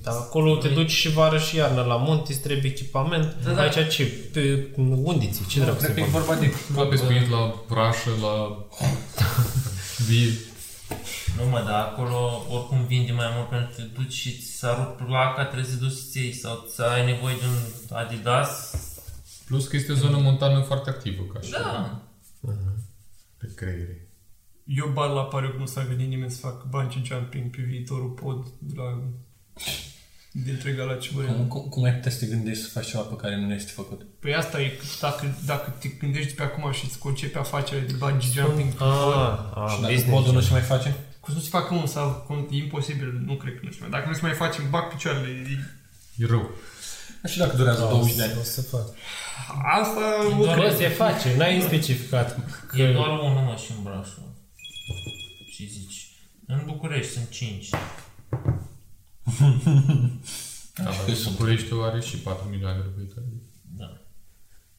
Da. Acolo te duci și vară și iarnă la munte, îți trebuie echipament. Da, da. Aici ce? Pe undiții, ce dracu Cred se că e fac? vorba de... La pescuit, la [LAUGHS] brașă, la vie. Nu mă, dar acolo oricum vinde mai mult pentru că te duci și ți s-a rupt placa, trebuie să duci să iei sau să ai nevoie de un Adidas. Plus că este o zonă montană foarte activă, ca și Da. pe creiere. Eu bat la pariu că nu s-a gândit nimeni să facă bungee jumping pe viitorul pod de la dintre Galați și Brăila. Cum, cum, cum ai putea să te gândești să faci ceva pe care nu este făcut? Păi asta e, că dacă, dacă te gândești pe acum și îți concepi afacerea de bungee jumping, Ah, ah, Și dacă business. podul nu se mai face? Cum să nu se facă un sau cum, e imposibil, nu cred că nu se mai. Dacă nu se mai face, îmi bag picioarele. E- E rău. Și dacă durează 20 de ani? O să fac. Asta o doar- Bă, se face, n-ai specificat. E doar unul mă și în Brașov. Și zici, în București sunt 5. Da, [LAUGHS] Și dar cât sunt? Bucureștiul are și 4 milioane de locuitori. Da.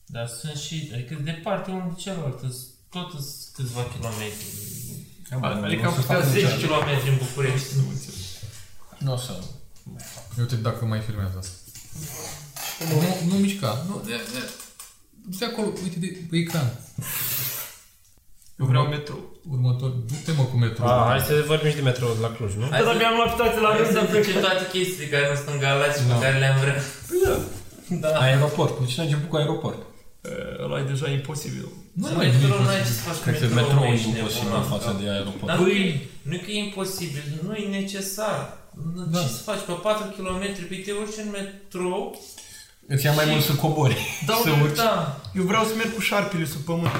Dar sunt și, adică departe unul de celălalt, sunt tot sunt câțiva kilometri. Adică am o să putea fac 10 încerc. km în București. Nu o să... Uite dacă mai filmează asta. Nu, nu mișca. Nu, de, de, de acolo, uite de pe ecran. Eu vreau metrou. Următor, du-te mă cu metro. A, hai să vorbim și de metro de la Cluj, nu? Hai Dar să- mi-am luat toate la Hai rând, să dar facem toate chestiile care nu sunt în Galați și pe Da. care le-am vrea. Da. Aeroport. De ce n-ai început cu aeroport? Eh, ăla e deja imposibil. Nu Să mai metro, nimic. n-ai ce să faci cu Cred că metrou, metrou mă, e ești imposibil nebun, în față da. de aeroport. Dar nu, e, nu e că e imposibil, nu e necesar. Nu- Da. Ce să faci pe 4 km? Păi te urci în metrou Îți ia mai mult să cobori. [LAUGHS] Da, să urci. Da. Eu vreau să merg cu șarpele sub pământ.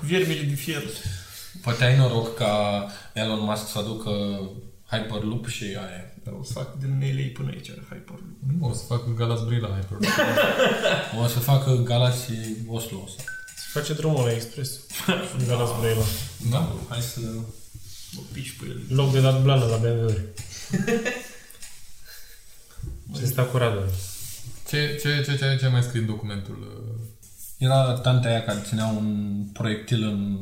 Viermele de fier. Poate ai noroc ca Elon Musk să aducă Hyperloop și aia. Da, o să fac din LA până aici, Hyperloop. Nu, o să fac Galați Brila Hyper. [LAUGHS] O să facă Galaxy Oslo ăsta. Se face drumul la expres. [LAUGHS] În Galați Brăila. Da? Hai să... Mă piși pe el. Loc de dat blană la BMW-uri. Se sta cu radar. Ce, ce, ce, ce, ce mai scris în documentul? uh, Era tanta aia care ținea un proiectil în,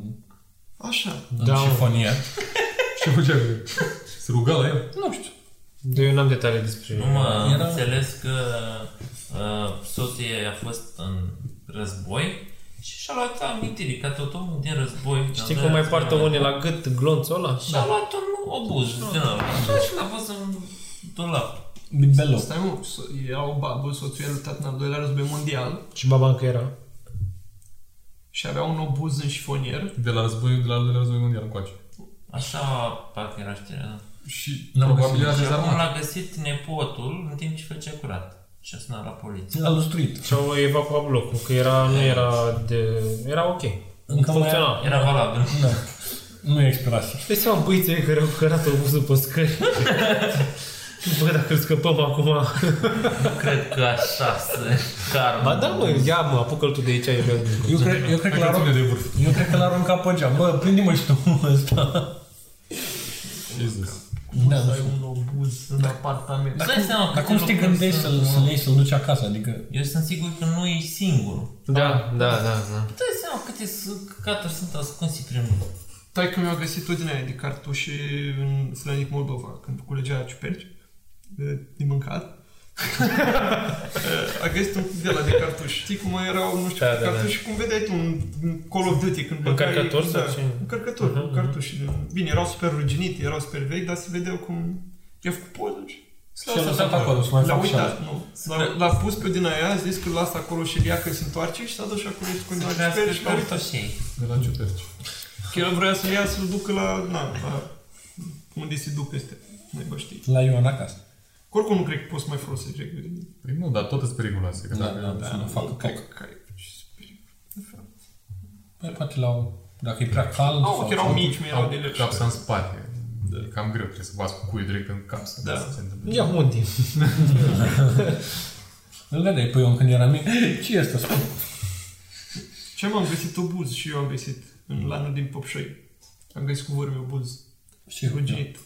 Așa. în Da. șifonier. [LAUGHS] Ce făcea? Se ruga la el? Nu știu. De eu n-am detalii despre Nu mă, am Era- înțeles că uh, soțul ei a fost în război și și-a luat amintiri, ca tot omul din război. Știi Al cum mai doilea poartă război unii la gât glonțul ăla? Și-a luat un obuz din ăla. Și l-a pus în dulap. Bibeloc. Stai mă, so- era o babă, soțul ei a luptat în al doilea război mondial Și baba încă era. și avea un obuz în șifonier. De la război, de la al doilea război mondial încoace. Așa parcă era știrea, da. Și N-am probabil găsit. era Și acum dezarmat. l-a găsit nepotul în timp ce făcea curat. Și a sunat la poliție. L-a lustruit. Și au evacuat blocul, că era, nu era de... Era ok. Încă mai- Funcționa. Era valabil. Da. Nu e expirat. Deci seama băiții care au cărat obuzul pe scări. [LAUGHS] Bă, dacă îl scăpăm acum... Nu cred că așa se karma. Ba da, mă, ia mă, apucă-l tu de aici. Eu, Eu cred, eu cred că Hai l-a că ține aruncat, de vârf. eu cred că l-a aruncat pe geam. Bă, prinde-mă și tu ăsta. Jesus. Da, Să nu ai știu. un obuz în apartament. Îți dai seama Dar câte cum să te lucruri gândești sunt, să-l, mă. să-l iei, să-l duci acasă? Adică... Eu sunt sigur că nu e singurul. Da, da, da, da. Îți dai seama câte s- căcaturi sunt ascunse prin Tai că mi-a găsit o din aia de cartușe în Slănic Moldova, când culegea ciuperci de, de mâncat. [LAUGHS] a găsit un de la de cartuși. Știi cum erau, nu știu, Da, da, da, cartuși și cum vedeai tu un un Call of Duty când băgai... Încărcător sau da, ce? Încărcător, Mhm, uh-huh, cartuși. Bine, erau super ruginite, erau super vechi, dar se vedeau cum... I-a făcut poză și... Și a lăsat acolo, să mai L-a fac și uitat, asta. nu. L-a, l-a pus pe din aia, a zis că lasă acolo și îl ia când se întoarce și s-a dus și acolo și cu Să la crească ciuperci și l-a uitat. cartoșei. De la ciuperci. Că el vrea să-l ia să-l ducă la, na, la unde se duc peste. Nu bă știi. La Ioan acasă. Că Oricum nu cred că poți să mai folosești reguli. Păi nu, dar tot sunt periculoase. Că Da, dacă- da, să nu facă caic. Caic. Ce speric. Păi poate la o... Dacă e prea cald Au, sau... că erau mici, mi erau de Au legi. capsa în spate. E cam greu, trebuie să bați cu cuiul direct în cap să Da. să se întâmple. Ia un timp. [LAUGHS] Îl vedeai pe Ion când era mic. Ce e asta? Ce am găsit obuz și eu am găsit în lanul din Popșoi. Am găsit cu vorbe obuz. Ce Ruginit.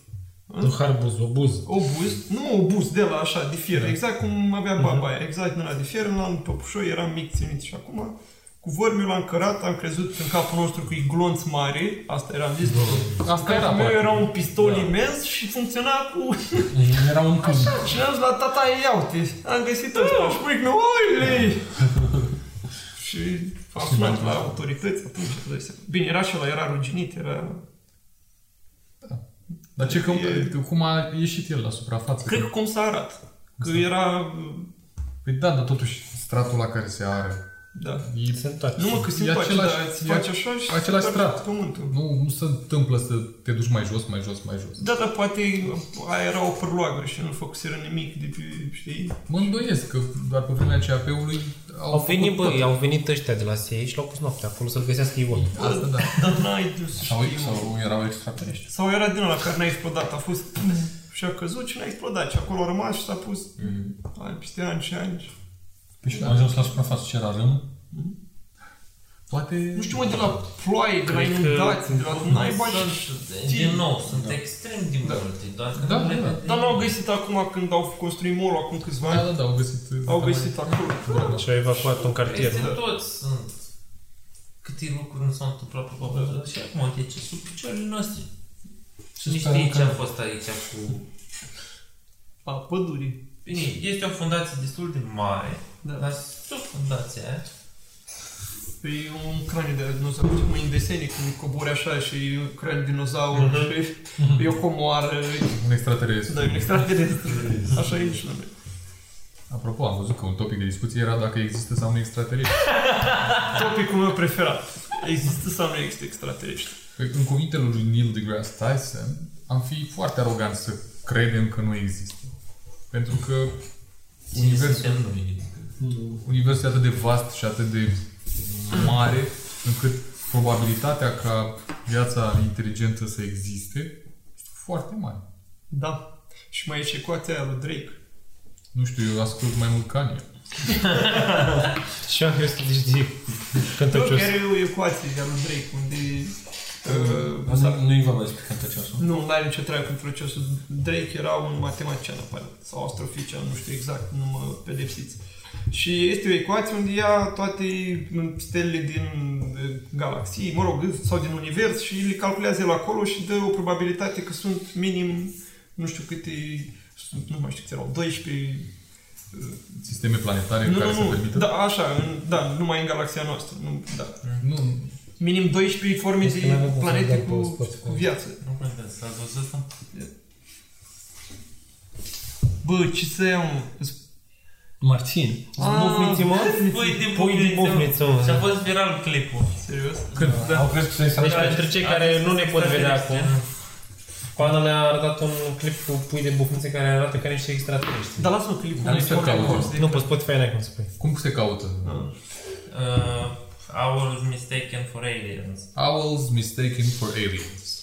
Un harbuz, obuz. Obuz, nu obuz de la așa, de fier, exact cum avea baba aia, exact din ăla de fier, în lanul Popșoi, eram mic ținut și acum cu vormiul l-am cărat, am crezut în capul nostru că e glonț mare, asta era zis. Asta era, Capul meu practic. era un pistol imens și funcționa cu [LAUGHS] Era un tub. Și am zis la tata, ia uite, am găsit ăsta. Și măi, nu, oile! [LAUGHS] și am sunat la autorități atunci, îți dai seama. Bine, era și ăla, era ruginit, era... Dar ce, cum, E- cum a ieșit el la suprafață? Cred că cum s-a arat. Că era... Păi da, dar totuși stratul la care se are. Da. E, Se întoarce. Nu mă, că se E întoarce, același- dar îți e faci așa și același se întoarce strat. pământul. nu, nu se întâmplă să te duci mai jos, mai jos, mai jos. Da, dar poate aia era o părloagă și nu făcuseră nimic de pe, știi? Mă îndoiesc că doar pe vremea CAP-ului au, Au venit, făcut bă, tot. au venit ăștia de la SEI și l-au pus noaptea acolo să-l găsească Ion. Asta da. Dar n-ai de să Sau, știi, mă. sau erau extraterestri. Sau era din ăla care n-a explodat, a fost și a căzut și n-a explodat și acolo a rămas și s-a pus ani, peste ani și ani. Păi și a ajuns la suprafață ce era râm. Poate... Nu știu, mă, de la ploaie, de la Cred că- inundații, de la naiba Sunt, din nou, sunt extrem de multe, doar că Da, nu le da, da. vedem. Dar n-au găsit acum când au construit mall acum câțiva Da, ani. da, da, au găsit... Au găsit acolo. Și au evacuat un cartier. Peste tot sunt câte lucruri nu s-au întâmplat probabil. Și acum, uite ce sub picioarele noastre. Și Nu sperăm știi ce că- a fost aici cu... A, pădurii. Bine, este o fundație destul de mare, Da. dar sub fundația aia, E un craniu de dinozaur, cum e în desene, când cobori așa și e un craniu de dinozaur și e o comoară. Un extraterestru. Da, e un extraterestru. Așa e și la noi. Apropo, am văzut că un topic de discuție era dacă există sau nu extraterestru. [LAUGHS] Topicul meu preferat. Există sau nu există extraterestru? Păi, În cuvintele lui Neil deGrasse Tyson, am fi foarte arogant să credem că nu există. Pentru că universul, suntem noi. universul e atât de vast și atât de mare, încât probabilitatea ca viața inteligentă să existe este foarte mare. Da. Și mai e și ecuația aia lui Drake. Nu știu, eu ascult mai mult Kanye. [LAUGHS] Și am crezut că ești de Nu, cântăcios. chiar e o ecuație de lui Drake, unde... Uh, Asta nu-i vorba despre cântăciosul. nu, n-are nicio treabă cu procesul. Drake era un matematician, apare, sau astrofizician, nu știu exact, nu mă pedepsiți. Și este o ecuație unde ia toate stelele din uh, galaxii, mă rog, sau din univers și le calculează el acolo și dă o probabilitate că sunt minim, nu știu câte, sunt, nu mai știu câte erau, 12 Sisteme planetare nu, care nu, să nu, permită... da, așa, în, da, numai în galaxia noastră. Nu, da. Nu, Minim 12 forme Asta de n-avem cum să planete dăm pe cu, Spotify. cu viață. Nu contează, s-a văzut asta? Bă, ce să iau, mă? Marțin. Bufniți, mă? Pui de Pui de bufniță, mă. Și a fost viral clipul. Serios? Când? Da. Au crezut că să-i Deci s-a pentru cei care nu ne pot vedea acum, Coana ne-a arătat un clip cu pui de bufnițe care arată ca niște extraterestri. Dar lasă-mă clipul. Dar nu se caută. Nu, pe Spotify n-ai cum să pui. Cum se caută? Uh, owls mistaken for aliens. Owls mistaken for aliens.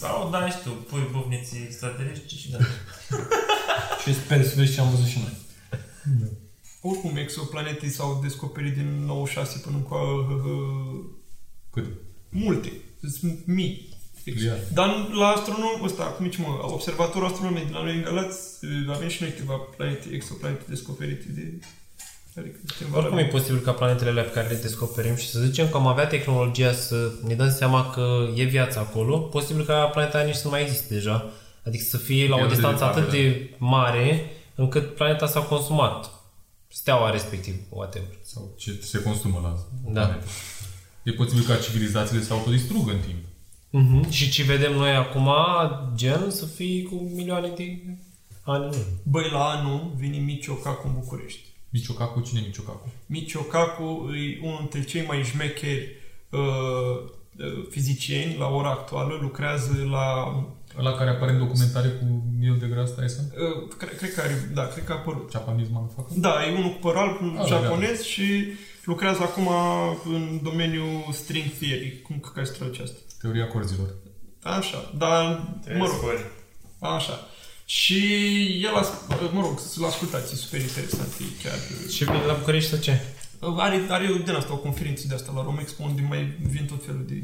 Sau, da, știu, pui bufniții extraterestri și da. [LAUGHS] Și sper să vezi ce am văzut și noi. Oricum, exoplanete s-au descoperit din 96 până în uh, Cât? multe. Sunt mii. Miliarde. Dar la astronom, ăsta, cum zice mă, observatorul astronomic de la noi în Galați, uh, avem și noi câteva planete, exoplanete descoperite de... Adică suntem Oricum e valabili. posibil ca planetele alea pe care le descoperim și să zicem că am avea tehnologia să ne dăm seama că e viață acolo, posibil ca planeta aia nici să nu mai existe deja. Adică să fie la E o atât de distanță departe, atât de mare încât planeta s-a consumat. Steaua respectiv, whatever. Sau ce se consumă la Da. planetă. E posibil ca civilizațiile să autodistrugă în timp. Mm-hmm. Și ce vedem noi acum, gen, să fie cu milioane de ani în urmă. Băi, la anul vine Miciocacu în București. Miciocacu, cine e Miciocacu? Michiokaku e unul dintre cei mai șmecheri uh, uh, fizicieni la ora actuală, lucrează la... Ăla care apare în documentare cu Neil deGrasse Tyson? Uh, cred, cred că are, da, cred că a apărut. Japanese motherfucker? Da, e unul cu păr alb, un Ah, japonez și lucrează acum în domeniul string theory. Cum că care se traduce asta? Teoria corzilor. Așa, dar, mă rog, așa. Și el, a, mă rog, să-l ascultați, e super interesant, e chiar... Și vine la București sau ce? Are, are din asta o conferință de asta la Romexpo unde mai vin tot felul de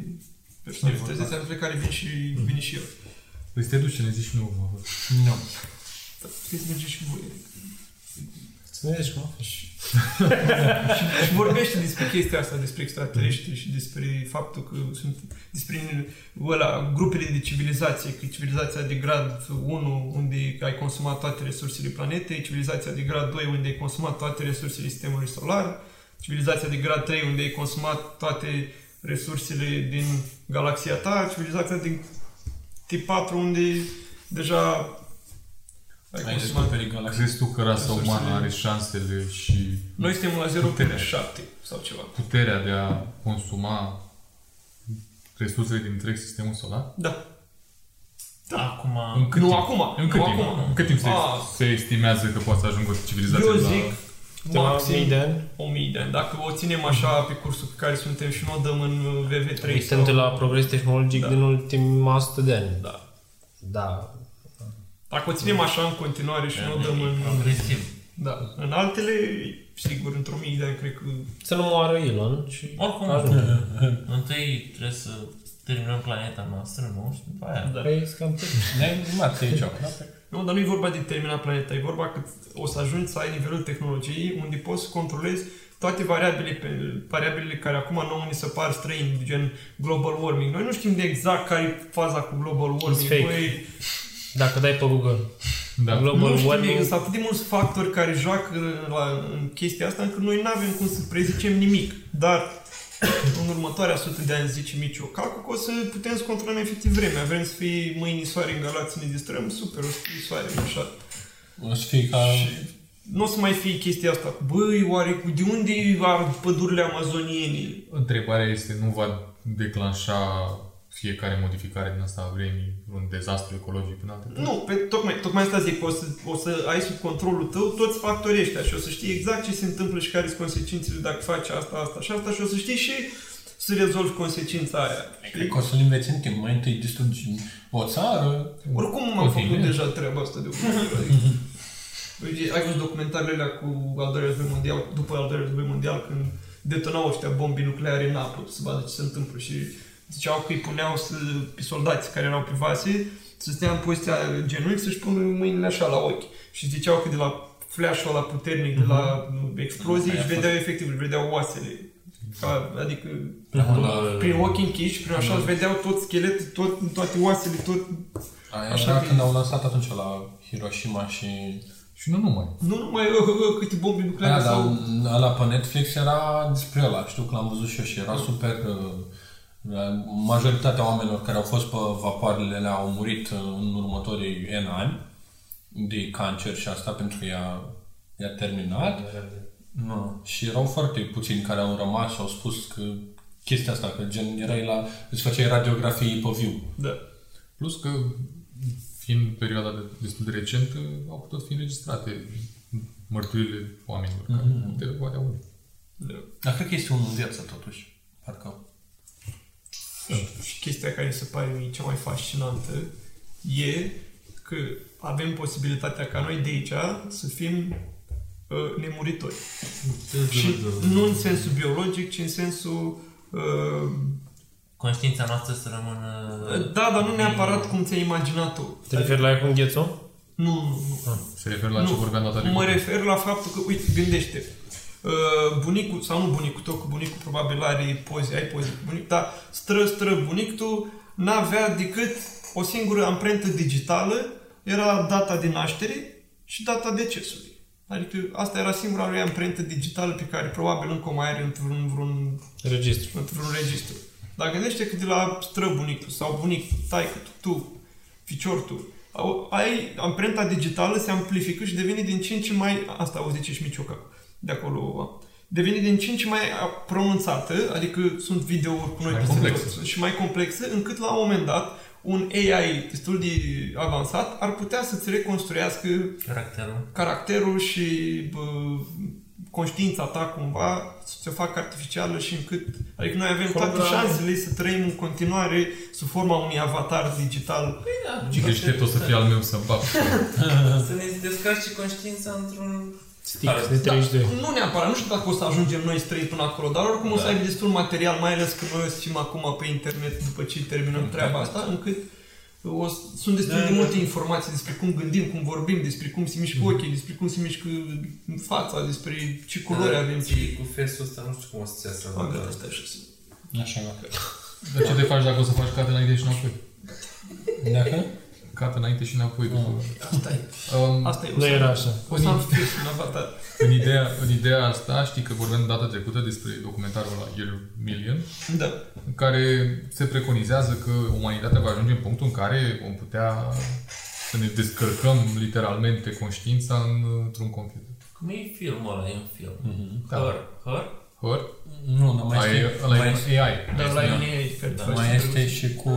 personalități, de pe care vin și, vine și el. Păi să te duci și ne zici și nouă. mă. Nu. Dar Puteți să mergeți și voi. adică. Să ne zici, mă. [LAUGHS] Și vorbește despre chestia asta, despre extraterestri și despre faptul că sunt despre ăla, grupele de civilizație, că e civilizația de grad 1 unde ai consumat toate resursele planetei, civilizația de grad 2 unde ai consumat toate resursele sistemului solar, civilizația de grad 3 unde ai consumat toate resursele din galaxia ta, civilizația de tip 4 unde deja ai Ai consumat. descoperit galaxia. Crezi tu că rasa Resursele- umană are șansele și Noi suntem la 0,7 sau ceva. puterea de a consuma resursele din întreg sistemul solar? Da. Acum... În cât Nu timp? acum, În cât nu timp? acum. În cât timp se, Ah. se estimează că poate să ajungă civilizația Eu la... zic De la maxim mii de ani. 1000 de ani. Dacă o ținem așa pe cursul pe care suntem și nu o dăm în VV3 Uităm de la progres tehnologic Da. din ultima 100 de ani. Da. Da. Dacă o ținem așa în continuare și nu o dăm în... Progresiv. Da. În altele, sigur, într-o mie de ani, cred că... Să nu moară Elon și Oricum, ajunge. [LAUGHS] întâi trebuie să terminăm planeta noastră, nu? Și după aia. Da. Păi, sunt cam tot. [LAUGHS] Ne marți aici. da? Nu, dar nu e vorba de termina planeta, e vorba că o să ajungi să ai nivelul tehnologiei unde poți să controlezi toate variabilele, pe, variabilele care acum nouă ni se par străini, gen global warming. Noi nu știm de exact care e faza cu global warming. fake. Băi, Dacă dai pe Google Da. Global nu știm, warming, sunt atât de mulți factori care joacă la, în chestia asta încât noi nu avem cum să prezicem nimic. Dar în următoarea sută de ani, zice Micio Cacu, că o să putem să controlăm efectiv vremea. Vrem să fie mâini soare în galați să ne distrăm, super, o să fie soare, așa. O să fie ca... Nu o să mai fie chestia asta. Băi, oare cu- de unde ard pădurile amazoniene? Întrebarea este, nu va declanșa fiecare modificare din asta a vremii un dezastru ecologic în alte Nu, pe, tocmai, tocmai asta zic, o să, o să ai sub controlul tău toți factorii ăștia și o să știi exact ce se întâmplă și care sunt consecințele dacă faci asta, asta și asta și o să știi și să rezolvi consecința aia. Cred că o să-l înveți în timp. Mai întâi distrugi o țară. Oricum am Continue. făcut deja treaba asta de multe ori. Adică, Uite, ai văzut documentarele alea cu al doilea război mondial, după al doilea război mondial, când detonau ăștia bombe nucleare în apă, să vadă ce se întâmplă și ziceau că îi puneau să, pe soldați care erau pe vase să stea în poziția genunchi să-și pună mâinile așa la ochi. Și ziceau că de la flash-ul ăla puternic, de la explozie, Aia își a vedeau efectiv, își vedeau oasele. Ca, adică La- prin ochii închiși, prin așa, își vedeau tot scheletul, tot, toate oasele, tot Aia Așa era că- când au lansat atunci la Hiroshima și... Și nu numai. Nu numai uh, uh, câte bombe nucleare Aia, dar sau... ăla pe Netflix era despre ăla. Știu că l-am văzut și eu și era super... uh, Majoritatea oamenilor care au fost pe vapoarele alea au murit uh, în următorii N ani de cancer și asta pentru că i-a, i-a terminat. Nu. Și erau foarte puțini care au rămas și au spus că chestia asta, că gen erai la... îți făceai radiografii pe viu. Da. Plus că, fiind perioada de, destul de recentă, au putut fi înregistrate mărturile oamenilor care Mhm. te poate auzi. da. Dar cred că este unul în viață totuși. Parcă... Și chestia care mi se pare mie cea mai fascinantă e că avem posibilitatea ca noi de aici să fim uh, nemuritori. Și nu în sensul biologic, ci în sensul... Uh, Conștiința noastră să rămână... da, dar nu neapărat cum ți-ai imaginat tu. Te referi la ea cu înghețul? Nu, nu, nu. Se referă la Nu, ce vorbeam data Mă trecută. refer la faptul că, uite, gândește, uh, bunicul, sau nu bunicul tău, că bunicul probabil are poze, ai poze cu bunic, dar stră, stră bunic tu n-avea decât o singură amprentă digitală, era data de naștere și data decesului. Adică asta era singura lui amprentă digitală pe care probabil încă o mai are într-un vreun Registru. într-un registru. Dar gândește că de la străbunicul sau bunicul, taică tu, tu, ficior tu, au- ai amprenta digitală se amplifică și devine din ce în ce mai, asta o zice și Micioca, de acolo, devine din ce în ce mai pronunțată, adică sunt videouri cu noi mai peste complexă. tot și mai complexe, încât la un moment dat un AI destul de avansat ar putea să-ți reconstruiască Caracterul. caracterul și bă, conștiința ta cumva să se facă artificială și încât... Adică noi avem toate Cumva- șansele să trăim în continuare sub forma unui avatar digital. Ce deștept o să fie al meu să bag. [LAUGHS] Să ne descarci conștiința într-un... Stick de 32. Da, nu neapărat, nu știu dacă o să ajungem noi străi până acolo, dar oricum o să Da. ai destul material, mai ales că noi o să fim acum pe internet după ce terminăm treaba asta, încât o, să- sunt destul de multe informații despre cum gândim, cum vorbim, despre cum se mișcă ochii, despre cum se mișcă fața, despre ce culori avem. Și cu fesul ăsta nu știu cum o să-ți iasă. Am gata, stai așa să... Așa. [LAUGHS] Dar ce te faci dacă o să faci cate înainte și înapoi? Dacă? Cate înainte și înapoi. după. Asta e. Um, Asta e. O Nu să, era așa. o să am fix un avatar. în, ideea, în ideea asta, știi că vorbeam data trecută despre documentarul la Year Million, Da. în care se preconizează că umanitatea va ajunge în punctul în care vom putea să ne descărcăm literalmente conștiința în, într-un computer. Cum e filmul ăla? E un film. Da. Hăr. Hăr? Hăr? Nu, dar mai Ai, este, ăla mai, e este, AI. Dar la Da. mine e care Da, face mai să este și cu...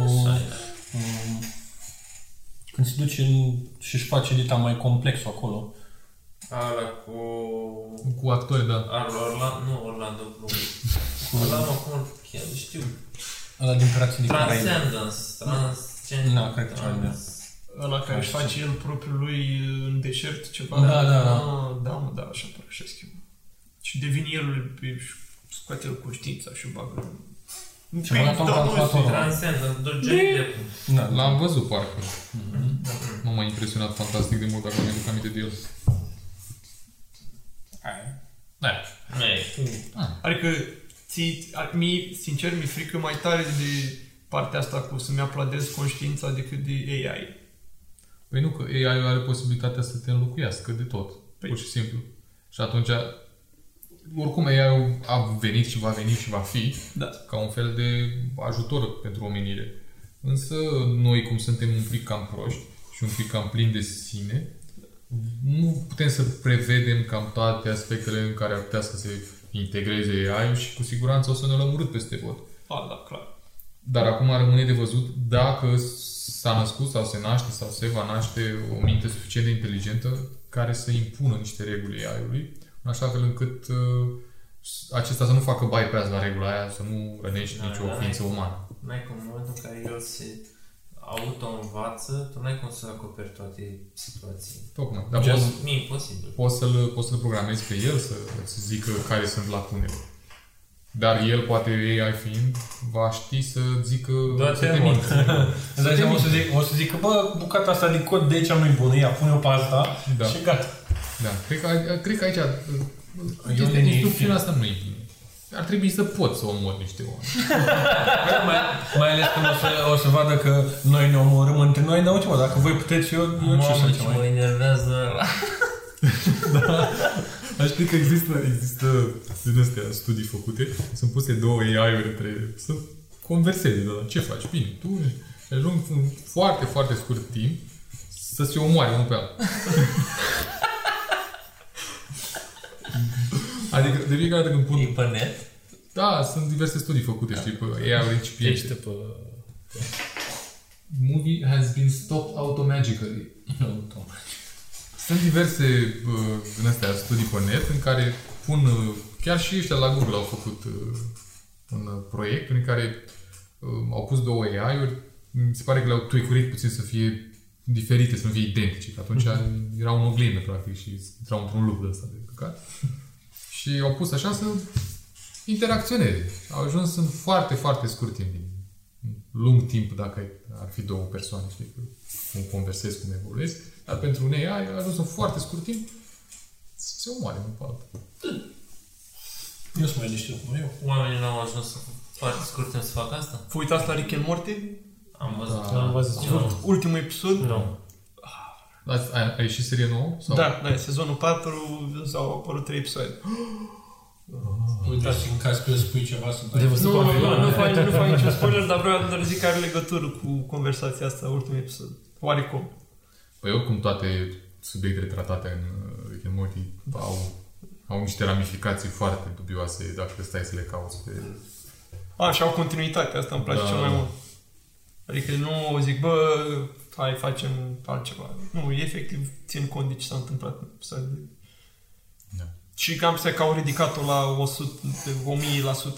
um, când se duce în, și își face edita mai complex acolo. Ala cu... Cu actori, da. Ar, Orlando, nu Orlando Bloom. Ăla mă, cum îl cheamă, știu. Ăla din Pirații din Caraibe. Transcendence. Transcendence. Da, cred că ceva de- ăla care își face el propriul lui în deșert ceva. Da, da, da. Ah, da, mă, da, așa pare, așa schimbă. Și devine el, își scoate el conștiința și o bagă în... Și băgat în Da, nu, calculator. este- Transcendă, doar Johnny Depp. Da, L-am văzut, parcă. Nu m-a impresionat fantastic de mult, dacă mi-aduc aminte de el. Da. Nu e. Adică, ți, a- mie, sincer, mi-e frică mai tare de partea asta cu să-mi aplaudez conștiința decât de AI. Păi nu, că AI are posibilitatea să te înlocuiască de tot. Păi. Pur și simplu. Și atunci, oricum AI a venit și va veni și va fi Da. ca un fel de ajutor pentru omenire. Însă noi, cum suntem un pic cam proști și un pic cam plini de sine, nu putem să prevedem cam toate aspectele în care ar putea să se integreze AI și cu siguranță o să ne lămurât peste tot. A, da, clar. Dar acum rămâne de văzut dacă s-a născut sau se naște sau se va naște o minte suficient de inteligentă care să impună niște reguli AI-ului, în așa fel încât uh, acesta să nu facă bypass la regula aia, să nu rănești Da, nicio da, ființă da. umană. N-ai cum, în momentul în care el se auto-învață, tu n-ai cum să acoperi toate situațiile. Tocmai. Dar Dar poți, mi e imposibil. poți, să-l, poți să-l programezi pe el să îți zică care sunt lacunele. Dar el, poate AI fiind, va ști să zică Doar să te te mult. mintă. Îți dai seama, o să, zic, o să zic că, bă, bucata asta de cod de aici nu-i bună, ia, pune-o pe asta Da. și gata. Da, cred că, cred că aici uh, Eu chestia, din- instrucțiunea asta nu e bine. Ar trebui să poți să omori niște oameni. mai, mai ales când o să, o să vadă că noi ne omorâm între noi, dar uite mă, dacă voi puteți, eu, eu ce Mamă, să ce mai... mă enervează Aș ști că există, există din astea studii făcute, sunt puse două AI-uri între să converseze, da, ce faci? Bine, tu și ajung în foarte, foarte scurt timp să se omoare unul pe altul. Adică de fiecare dată când E pun... pe net? Da, sunt diverse studii făcute, știi, pe AI-uri incipiente. Ești pe... Movie has been stopped automagically. Sunt diverse uh, în astea studii pe net în care pun, uh, chiar și ăștia la Google au făcut uh, un uh, proiect prin care uh, au pus două AI-uri, mi se pare că le-au tweakurit puțin să fie diferite, să nu fie identice, că atunci era un oglindă, practic, și intrau într-un loop de ăsta de căcat. Și au pus așa să interacționeze. Au ajuns în foarte, foarte scurt timp, în lung timp, dacă ar fi două persoane, știi, că cum conversezi, cum evoluezi, dar pentru un AI a ajuns în foarte scurt timp să se omoare unul pe altul. Eu sunt mai deștept, mă, eu. Oamenii n-au ajuns foarte scurt timp să facă asta? Vă uitați la Rick and Morty? Am văzut. Da, am văzut. Ați văzut ultimul episod? Nu. A, a, a ieșit serie nouă? Sau? Da, da, sezonul 4 s-au apărut 3 episoade. Uitați, în caz că spui ceva să dai. De văzut Nu, nu, confirmat. nu, nu fac, nu fac niciun spoiler, dar vreau doar să zic că are legătură cu conversația asta, ultimul episod. Oarecum. Păi oricum toate subiectele tratate în uh, Rick and Morty au, au niște ramificații foarte dubioase dacă stai să le cauți pe... A, și au continuitate, asta îmi place Da. cel mai mult. Adică nu zic, bă, hai facem altceva. Nu, efectiv țin cont de ce s-a întâmplat în episodul. Da. Și cam se că au ridicat-o la 100, de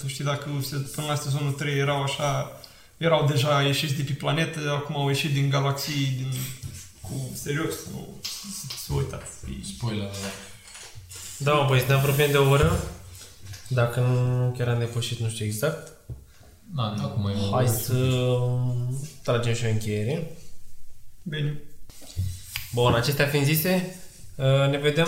1000%. Știi, dacă se, până la sezonul 3 erau așa, erau deja ieșiți de pe planetă, acum au ieșit din galaxii, din, cu serios, nu, să- să uitați. E- Spoiler. Da, mă, băi, să ne apropiem de o oră. Dacă nu chiar am depășit, nu știu exact. Da, acum e Hai să tragem și o încheiere. Bine. Bun, acestea fiind zise, uh, ne vedem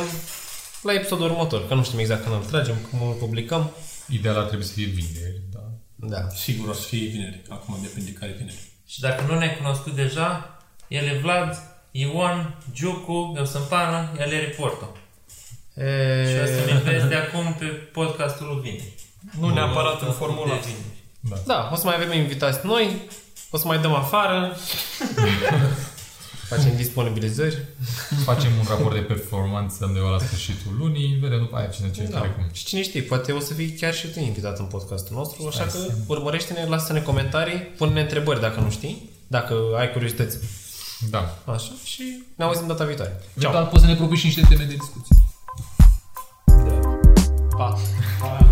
la episodul următor, că nu știm exact când îl tragem, cum îl publicăm. Ideal ar trebui să fie vineri, da. Da. Sigur o să fie vineri. Acum depinde care vineri. Și dacă nu ne-ai cunoscut deja, el e Vlad, Ion, Giucu, eu sunt Pana, el e Reporto. Și o să ne E... vezi de acum pe podcastul lui Vineri. Nu neapărat în formula. De vineri. Da, o să mai avem invitați noi, o să mai dăm afară, [LAUGHS] facem disponibilizări. Facem un raport de performanță undeva la sfârșitul lunii, vedem după aia cine ce Da. care cum. Și cine știe, poate o să fii chiar și tu invitat în podcastul nostru, așa că urmărește-ne, lasă-ne comentarii, pune-ne întrebări dacă nu știi, dacă ai curiozități. Da. Așa, și ne auzim data viitoare. Eventual poți să ne propui și niște teme de discuție. Pa! Pa!